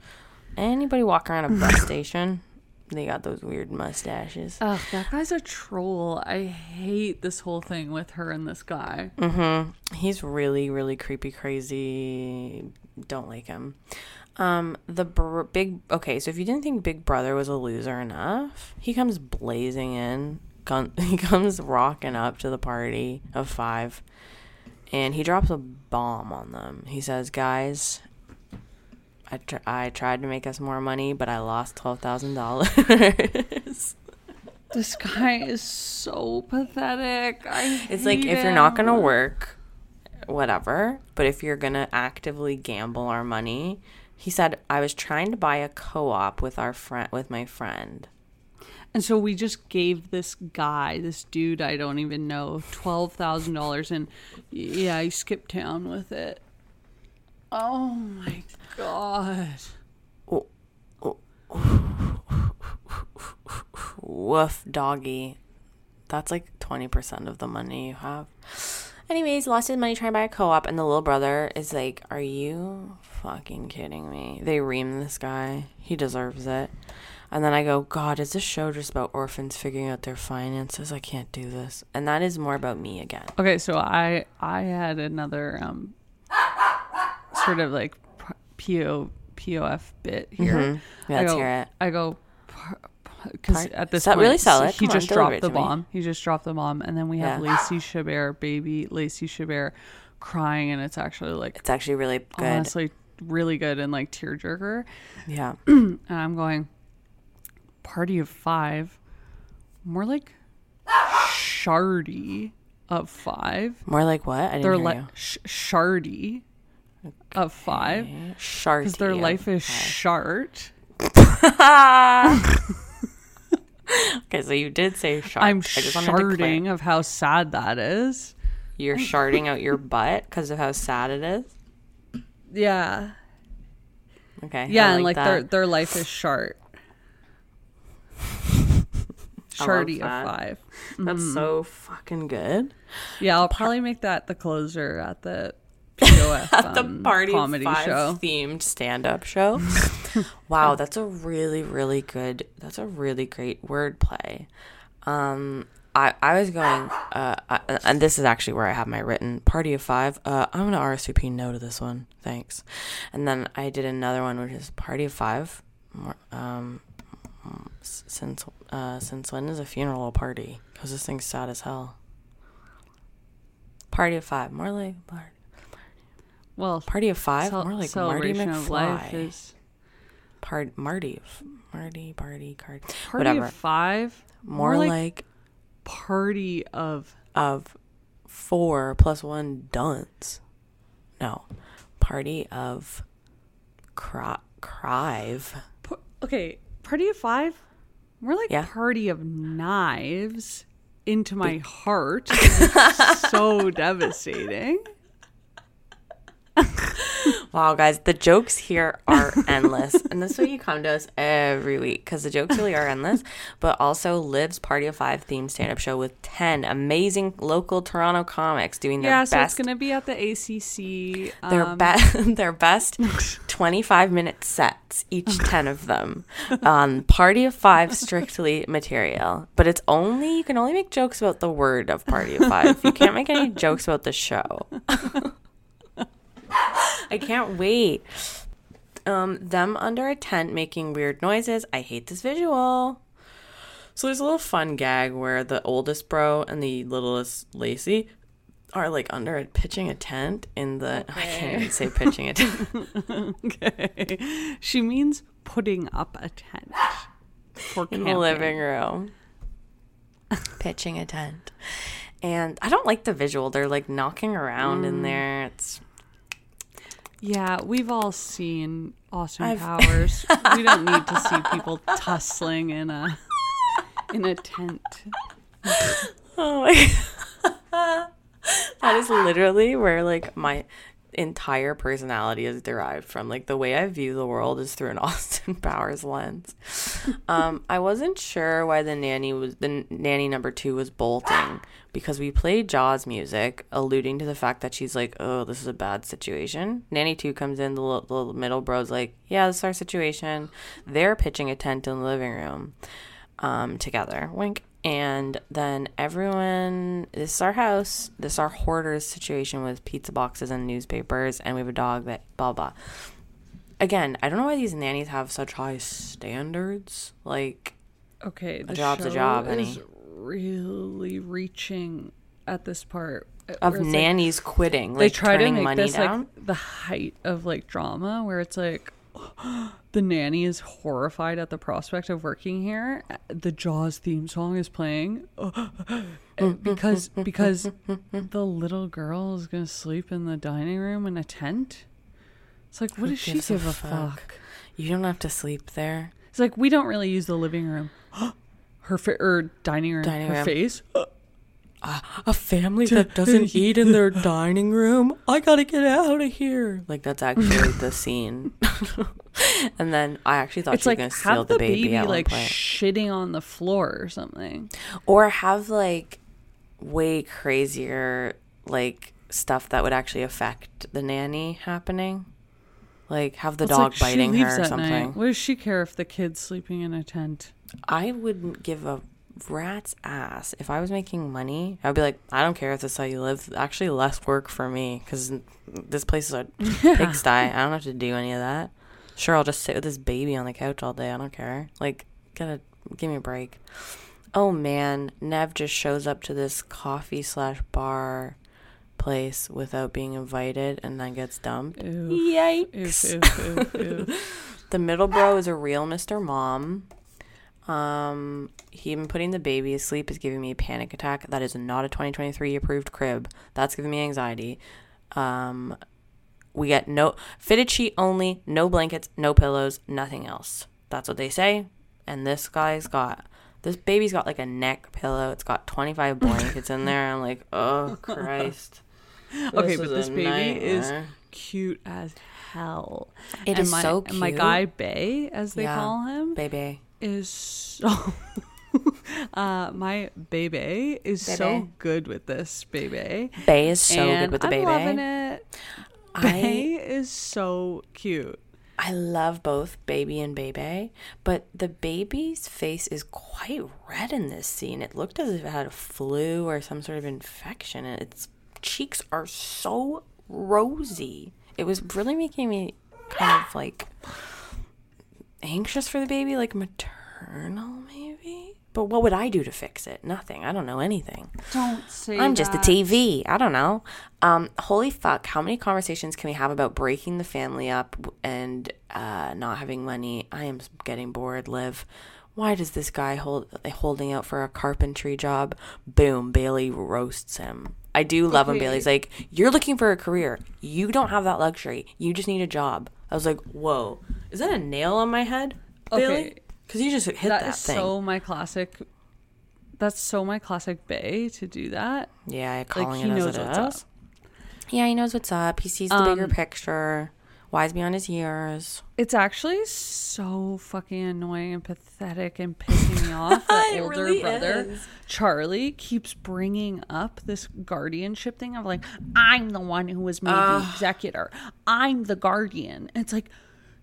Anybody walk around a bus station, they got those weird mustaches. Ugh, that guy's a troll. I hate this whole thing with her and this guy. Mm-hmm. He's really, really creepy, crazy don't like him. Um, the br- big okay. So if you didn't think Big Brother was a loser enough, he comes blazing in. Gun- he comes rocking up to the party of five, and he drops a bomb on them. He says, "Guys, I tr- I tried to make us more money, but I lost twelve thousand dollars." This guy is so pathetic. I It's like if you're not gonna work, whatever. But if you're gonna actively gamble our money, he said, I was trying to buy a co-op with our friend, with my friend. And so we just gave this guy, this dude I don't even know, twelve thousand dollars, and yeah, he skipped town with it. Oh my god! Woof, doggy. That's like twenty percent of the money you have. Anyways, lost his money trying to buy a co-op, and the little brother is like, "Are you fucking kidding me?" They ream this guy. He deserves it. And then I go, God, is this show just about orphans figuring out their finances? I can't do this. And that is more about me again. Okay, so I I had another um sort of like po pof bit here. Mhm. Yeah, I let's go, hear it. I go because at this point really sell so it. he Come just deliver dropped the to me. bomb. He just dropped the bomb, and then we have Yeah. Lacey Chabert, baby Lacey Chabert, crying, and it's actually like It's actually really good. honestly really good and like tearjerker. Yeah. And I'm going, party of five, more like shardy of five. More like what? I didn't They're like sh- shardy of five Sharty. because their life is five. shart. okay, so you did say shark. I'm I just wanted sharding of how sad that is. You're sharding out your butt because of how sad it is. Yeah, Okay. Yeah, and like their that. their life is shart. Shardy of five. That's so fucking good. Yeah, I'll probably make that the closer at the POF At the um, party comedy five show. themed stand up show. wow, that's a really really good. That's a really great wordplay. Um, I I was going, uh, I, and this is actually where I have my written party of five. Uh, I'm gonna RSVP no to this one, thanks. And then I did another one which is party of five. More, um, since uh since when is a funeral a party? Because this thing's sad as hell. Party of five, more like party. Well, Party of five, cel- more like Marty celebration of life McFly. is Part Marty, Marty, Barty, card, party whatever. of five. more, like, like, party of of four plus one dunce. No, party of cry, crive. okay. Party of five. More like Yeah. party of knives into my heart. So devastating. Wow, guys, the jokes here are endless. and this is why you come to us every week because the jokes really are endless. But also, Liv's Party of Five themed stand up show with 10 amazing local Toronto comics doing their yeah, so best. it's gonna be at the ACC. their um, be- their best 25 minute sets each 10 of them on party of 5 strictly material but it's only you can only make jokes about the word of party of 5 you can't make any jokes about the show i can't wait um them under a tent making weird noises i hate this visual so there's a little fun gag where the oldest bro and the littlest Lacey are like under a pitching a tent in the I can't even say pitching a tent. okay. She means putting up a tent for in camping. the living room. pitching a tent. And I don't like the visual. They're like knocking around Mm. in there. It's Yeah, we've all seen Austin I've- Powers. we don't need to see people tussling in a in a tent. oh my god. That is literally where like my entire personality is derived from. Like the way I view the world is through an Austin Powers lens. Um, I wasn't sure why the nanny was the nanny number two was bolting because we played Jaws music, alluding to the fact that she's like, "Oh, this is a bad situation." Nanny two comes in, the little, the middle bro's like, "Yeah, this is our situation." They're pitching a tent in the living room, um, together. Wink. And then everyone, this is our house. This is our hoarders situation with pizza boxes and newspapers, and we have a dog that blah blah. Again, I don't know why these nannies have such high standards. Like, Okay, the job's a job, is honey. really reaching at this part of it's like- nannies quitting, they like try to make money this down. like the height of like drama where it's like the nanny is horrified at the prospect of working here. The jaws theme song is playing. Uh, because because the little girl is gonna sleep in the dining room in a tent? It's like what Who does she gives a give a fuck? fuck? You don't have to sleep there. it's like we don't really use the living room. Her fa- or dining room. Dining her room. face uh, a family that doesn't eat in their dining room. I gotta get out of here. Like that's actually the scene. and then I actually thought it's she was like gonna steal the the baby, baby, at like one point, shitting on the floor or something or have like way crazier like stuff that would actually affect the nanny happening. Like have the It's dog like biting leaves her or something. night. What does she care if the kid's sleeping in a tent? I wouldn't give a rat's ass if I was making money. I'd be like, I don't care if this is how you live. Actually, less work for me because this place is a pigsty. I don't have to do any of that. Sure, I'll just sit with this baby on the couch all day. I don't care. Like, gotta give me a break. Oh man, Neve just shows up to this coffee slash bar place without being invited and then gets dumped. Oof, Yikes. oof, oof. The middle bro is a real Mr. Mom. Um, he even putting the baby asleep is giving me a panic attack. That is not a 2023 approved crib. That's giving me anxiety. Um, we get no fitted sheet only, no blankets, no pillows, nothing else. That's what they say. And this guy's got this baby's got like a neck pillow. It's got 25 blankets in there. I'm like, oh Christ. Okay, but this baby is cute as hell. It and is my, so and my guy Bay, as they Yeah. call him, baby. Is so. uh, my baby is so good with this baby. Bay is so and good with the I'm baby. loving it. I Bay is so cute. I love both baby and baby, but the baby's face is quite red in this scene. It looked as if it had a flu or some sort of infection, and its cheeks are so rosy. It was really making me kind of like anxious for the baby, like maternal maybe. But what would I do to fix it? Nothing. I don't know anything. Don't say I'm just a that. TV. I don't know. Um, holy fuck! How many conversations can we have about breaking the family up and uh, not having money? I am getting bored. Liv, why does this guy hold holding out for a carpentry job? Boom! Bailey roasts him. I do love when Okay. Bailey's like, "You're looking for a career. You don't have that luxury. You just need a job." I was like, "Whoa, is that a nail on my head, Bailey?" Okay. Because you just hit That that, is thing. so my classic. That's so my classic Bay to do that. Yeah, calling he it as knows it what's up. Yeah, he knows what's up. He sees the bigger Um, picture. Wise beyond his years. It's actually so fucking annoying and pathetic and pissing me off. That older really brother, is. Charlie, keeps bringing up this guardianship thing of like, I'm the one who was made the executor. I'm the guardian. It's like,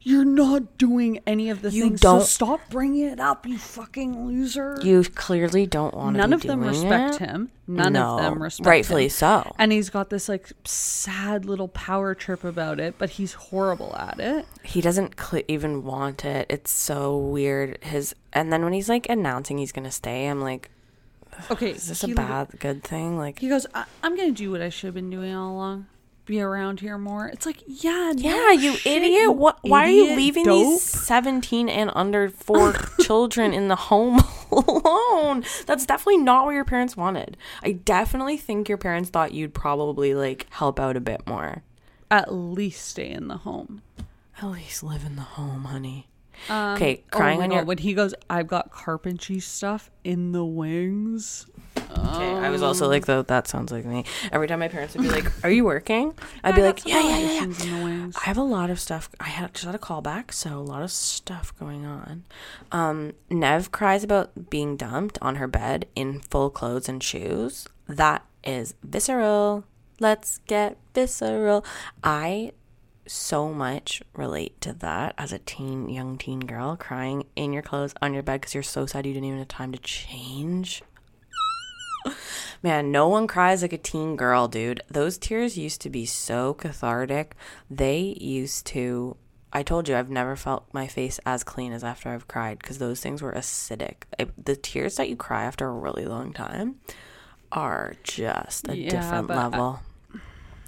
you're not doing any of the You things. don't- So stop bringing it up, you fucking loser. You clearly don't want to. None of them respect it. him. None No, of them respect rightfully him. so. And he's got this like sad little power trip about it, but he's horrible at it. He doesn't cl- even want it. It's so weird. His and then when he's like announcing he's gonna stay, I'm like, Okay, is this a bad good thing? Like, He goes, I- I'm gonna do what I should have been doing all along. Be around here more. It's like, yeah, no yeah, you shit, idiot. What? Why are you leaving dope. these 17 and under four children in the home alone? That's definitely not what your parents wanted. I definitely think your parents thought you'd probably like help out a bit more. At least stay in the home. At least live in the home, honey. Um, Okay, oh crying my on God, your when he goes, I've got carpentry stuff in the wings. Okay, I was also like, though, that sounds like me. Every time my parents would be like, "Are you working?" I'd be like, "Yeah, yeah, yeah." Decorations in the wings. I have a lot of stuff. I had just had a callback, so a lot of stuff going on. Um, Neve cries about being dumped on her bed in full clothes and shoes. That is visceral. Let's get visceral. I so much relate to that as a teen, young teen girl crying in your clothes on your bed because you're so sad you didn't even have time to change. Man, no one cries like a teen girl, dude. Those tears used to be so cathartic. They used to. I told you I've never felt my face as clean as after I've cried because those things were acidic. I, the tears that you cry after a really long time are just a Yeah, different level. I-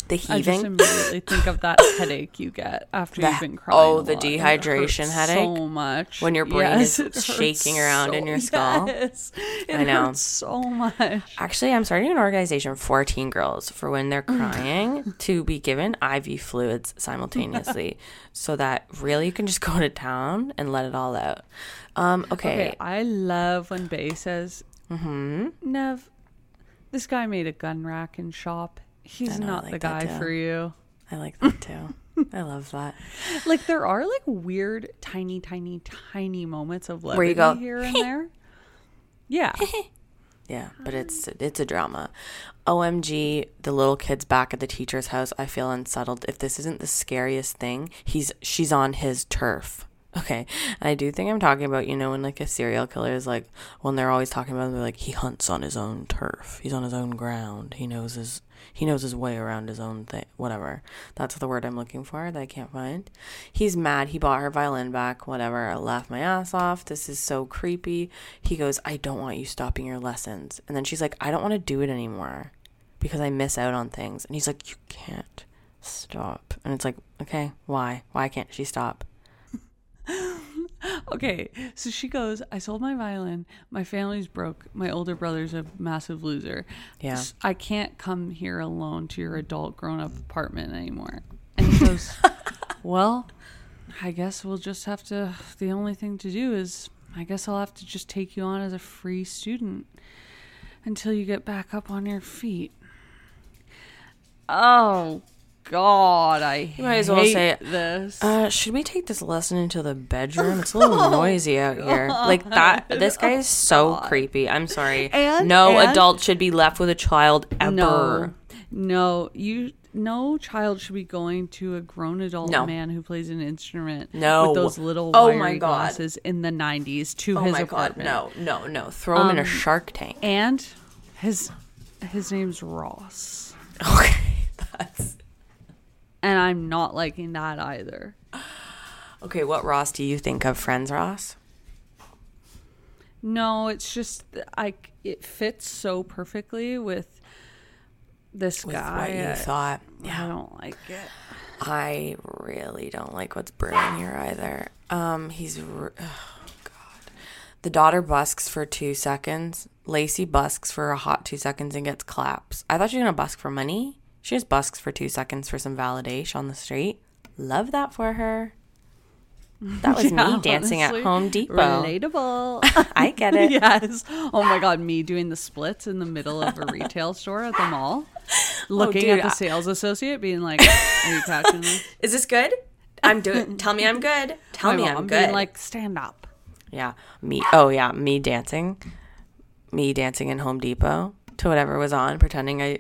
the I just immediately think of that headache you get after The- you've been crying. oh, the lot, dehydration headache? So much When your brain is shaking around in your skull? Yes, I know. so much. Actually, I'm starting an organization for teen girls for when they're Mm. crying to be given IV fluids simultaneously so that really you can just go to town and let it all out. Um, okay. Okay, I love when Bay says, Mm-hmm. "Neve, this guy made a gun rack and shop. He's know, not like the guy for you." I like that too. I love that. Like there are like weird, tiny, tiny, tiny moments of levity Where you go, here and there. Yeah, Yeah, but um, it's it's a drama. OMG, the little kid's back at the teacher's house. I feel unsettled. If this isn't the scariest thing, he's she's on his turf. Okay. I do think I'm talking about, you know, when like a serial killer is like when they're always talking about they're like he hunts on his own turf. He's on his own ground. He knows his he knows his way around his own thing whatever. That's the word I'm looking for that I can't find. He's mad. He bought her violin back, whatever. I laughed my ass off. This is so creepy. He goes, I don't want you stopping your lessons. And then she's like, I don't want to do it anymore because I miss out on things. And he's like, You can't stop. And it's like, Okay, why? Why can't she stop? Okay, so she goes, I sold my violin. My family's broke. My older brother's a massive loser. Yeah. I can't come here alone to your adult grown up apartment anymore. And he goes, Well, I guess we'll just have to. The only thing to do is, I guess I'll have to just take you on as a free student until you get back up on your feet. Oh, God, I You might as well say, this. Uh, should we take this lesson into the bedroom? It's a little noisy out here. Like that. This guy is so creepy. I'm sorry. And- no and- adult should be left with a child ever. No, no, you. No child should be going to a grown adult No. man who plays an instrument No. with those little Oh my God. glasses in the '90s to Oh his my god, no, no, no. Throw him in a Um, shark tank. And his his name's Ross, Okay, that's and I'm not liking that either. okay. What Ross do you think of Friends Ross? No, it's just I. It fits so perfectly with this With guy. what you I- thought? I don't like it. I really don't like what's brewing here either. Um, he's r- oh god. The daughter busks for two seconds. Lacey busks for a hot two seconds and gets claps. I thought she was gonna busk for money. She just busks for two seconds for some validation on the street. Love that for her. That was Yeah, me dancing honestly, at Home Depot. Relatable. I get it. yes. Oh my god, me doing the splits in the middle of a retail store at the mall, oh, looking dude, at the sales associate, being like, "Are you catching this?" Is this good? I'm doing. Tell me I'm good. Tell My me mom I'm being good. like, "Stand up." Yeah, me. Oh yeah, me dancing, me dancing in Home Depot to whatever was on, pretending I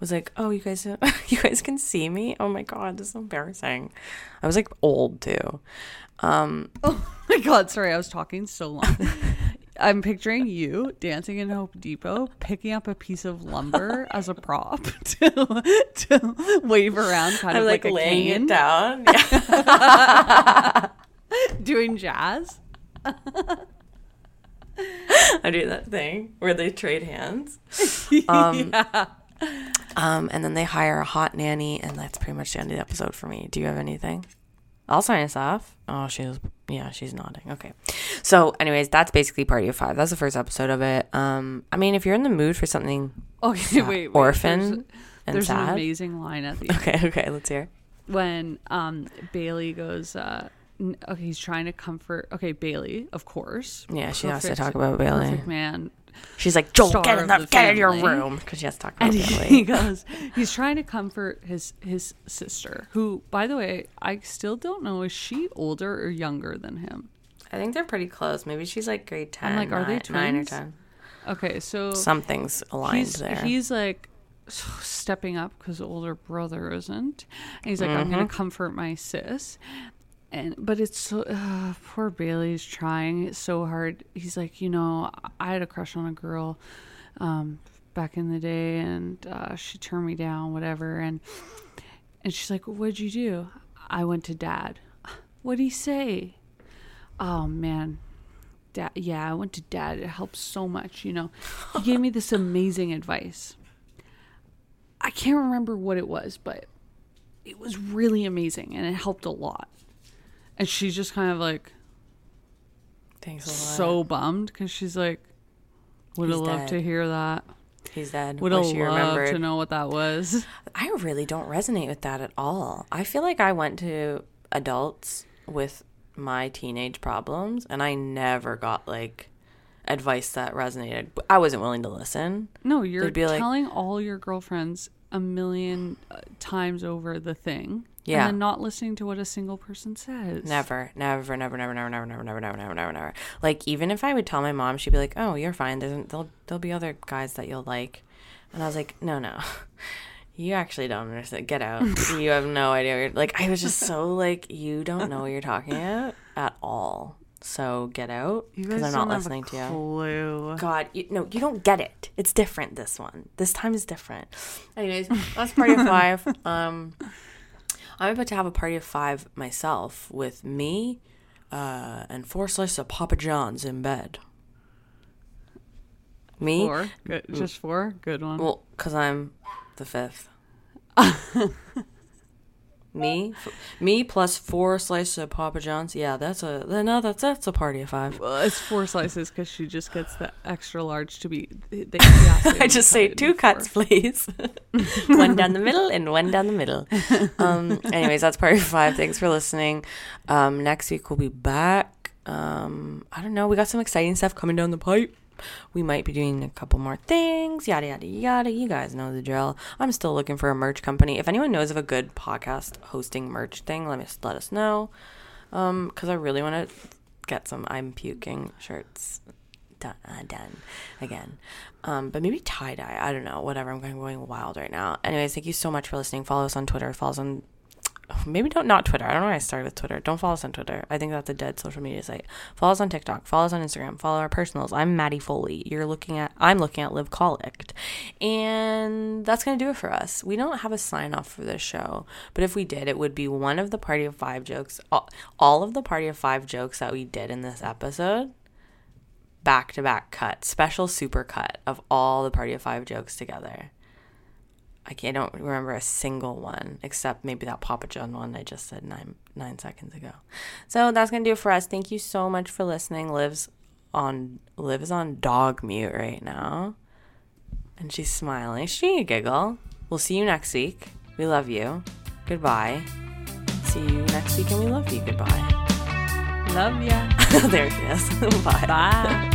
was like, oh, you guys, you guys can see me. Oh my god, this is embarrassing. I was like old too. Um, Oh my god, sorry, I was talking so long. I'm picturing you dancing in Home Depot, picking up a piece of lumber as a prop to, to wave around, kind I'm of like, like, a laying cane, it down. Yeah. doing jazz. I do that thing where they trade hands. Um, um, and then they hire a hot nanny, and that's pretty much the end of the episode for me. Do you have anything? I'll sign us off. Oh, she's yeah, she's nodding. Okay. So, anyways, that's basically party of five. That's the first episode of it. Um, I mean, if you're in the mood for something Okay, sad- wait, wait. orphan There's, and there's an amazing line at the end. okay, okay, let's hear. when um Bailey goes uh okay he's trying to comfort okay Bailey of course Yeah, she has to talk about Bailey. perfect man She's like, Joel, Star get in of the, the get in your room because she has to talk about and he, he goes he's trying to comfort his his sister who by the way I still don't know is she older or younger than him I think they're pretty close. Maybe she's like grade 10 like, are they nine, nine or 10. okay so Something's aligned he's there. he's like stepping up because older brother isn't and he's like i'm Mm-hmm. gonna comfort my sis and but it's so uh, poor bailey's trying so hard he's like you know i had a crush on a girl um back in the day, and uh, she turned me down, whatever. And and she's like, "What'd you do?" I went to dad. What'd he say? Oh man, dad. Yeah, I went to dad. It helps so much. You know, he gave me this amazing advice. I can't remember what it was, but it was really amazing and it helped a lot. And she's just kind of like Thanks a lot. so bummed because she's like, would have loved to hear that. he's dead. Would have loved remembered. to know what that was. I really don't resonate with that at all. I feel like I went to adults with my teenage problems and I never got like advice that resonated. I wasn't willing to listen. No, you're They'd like- telling all your girlfriends a million uh, times over the thing. Yeah. And then not listening to what a single person says. Never, never, never, never, never, never, never, never, never, never, never, never. Like even if I would tell my mom, she'd be like, "Oh, you're fine. There's there'll there'll be other guys that you'll like," and I was like, "No, no, you actually don't understand. Get out. you have no idea. What you're, like I was just so like, you don't know what you're talking about at all. So get out because I'm not don't have listening to you." clue. God, you, no, you don't get it. It's different. This one, this time is different. Anyways, that's part of five. Um, I'm about to have a party of five myself with me, uh, and four slices of Papa John's in bed. Me, Four. Good. Just four. Good one. well, cause I'm the fifth. me, f- me plus four slices of Papa John's. Yeah, that's a no. That's that's a party of five. Well, it's four slices because she just gets the extra large to be. They, I just say two cuts, please. one down the middle and one down the middle. Um, anyways, that's party of five. Thanks for listening. Um, next week we'll be back. Um, I don't know. We got some exciting stuff coming down the pipe. We might be doing a couple more things. Yada yada yada. You guys know the drill. I'm still looking for a merch company. If anyone knows of a good podcast hosting merch thing, let me let us know. Um, because I really want to get some I'm puking shirts done, uh, done again. Um, but maybe tie dye. I don't know. Whatever. I'm going, going wild right now. Anyways, thank you so much for listening. Follow us on Twitter. Follow us on. Maybe don't not Twitter. I don't know why I started with Twitter. Don't follow us on Twitter. I think that's a dead social media site. Follow us on TikTok. Follow us on Instagram. Follow our personals. I'm Maddie Foley. You're looking at. I'm looking at Live Colicked, and that's gonna do it for us. We don't have a sign off for this show, but if we did, it would be one of the Party of Five jokes. All, all of the Party of Five jokes that we did in this episode back to back cut, special super cut of all the Party of Five jokes together. I can't, I don't remember a single one except maybe that Papa John one I just said nine nine seconds ago. So that's gonna do it for us. Thank you so much for listening. Lives on Liv is on dog mute right now, and she's smiling. She a giggle. We'll see you next week. We love you. Goodbye. See you next week, and we love you. Goodbye. Love ya. there she is. Bye. Bye.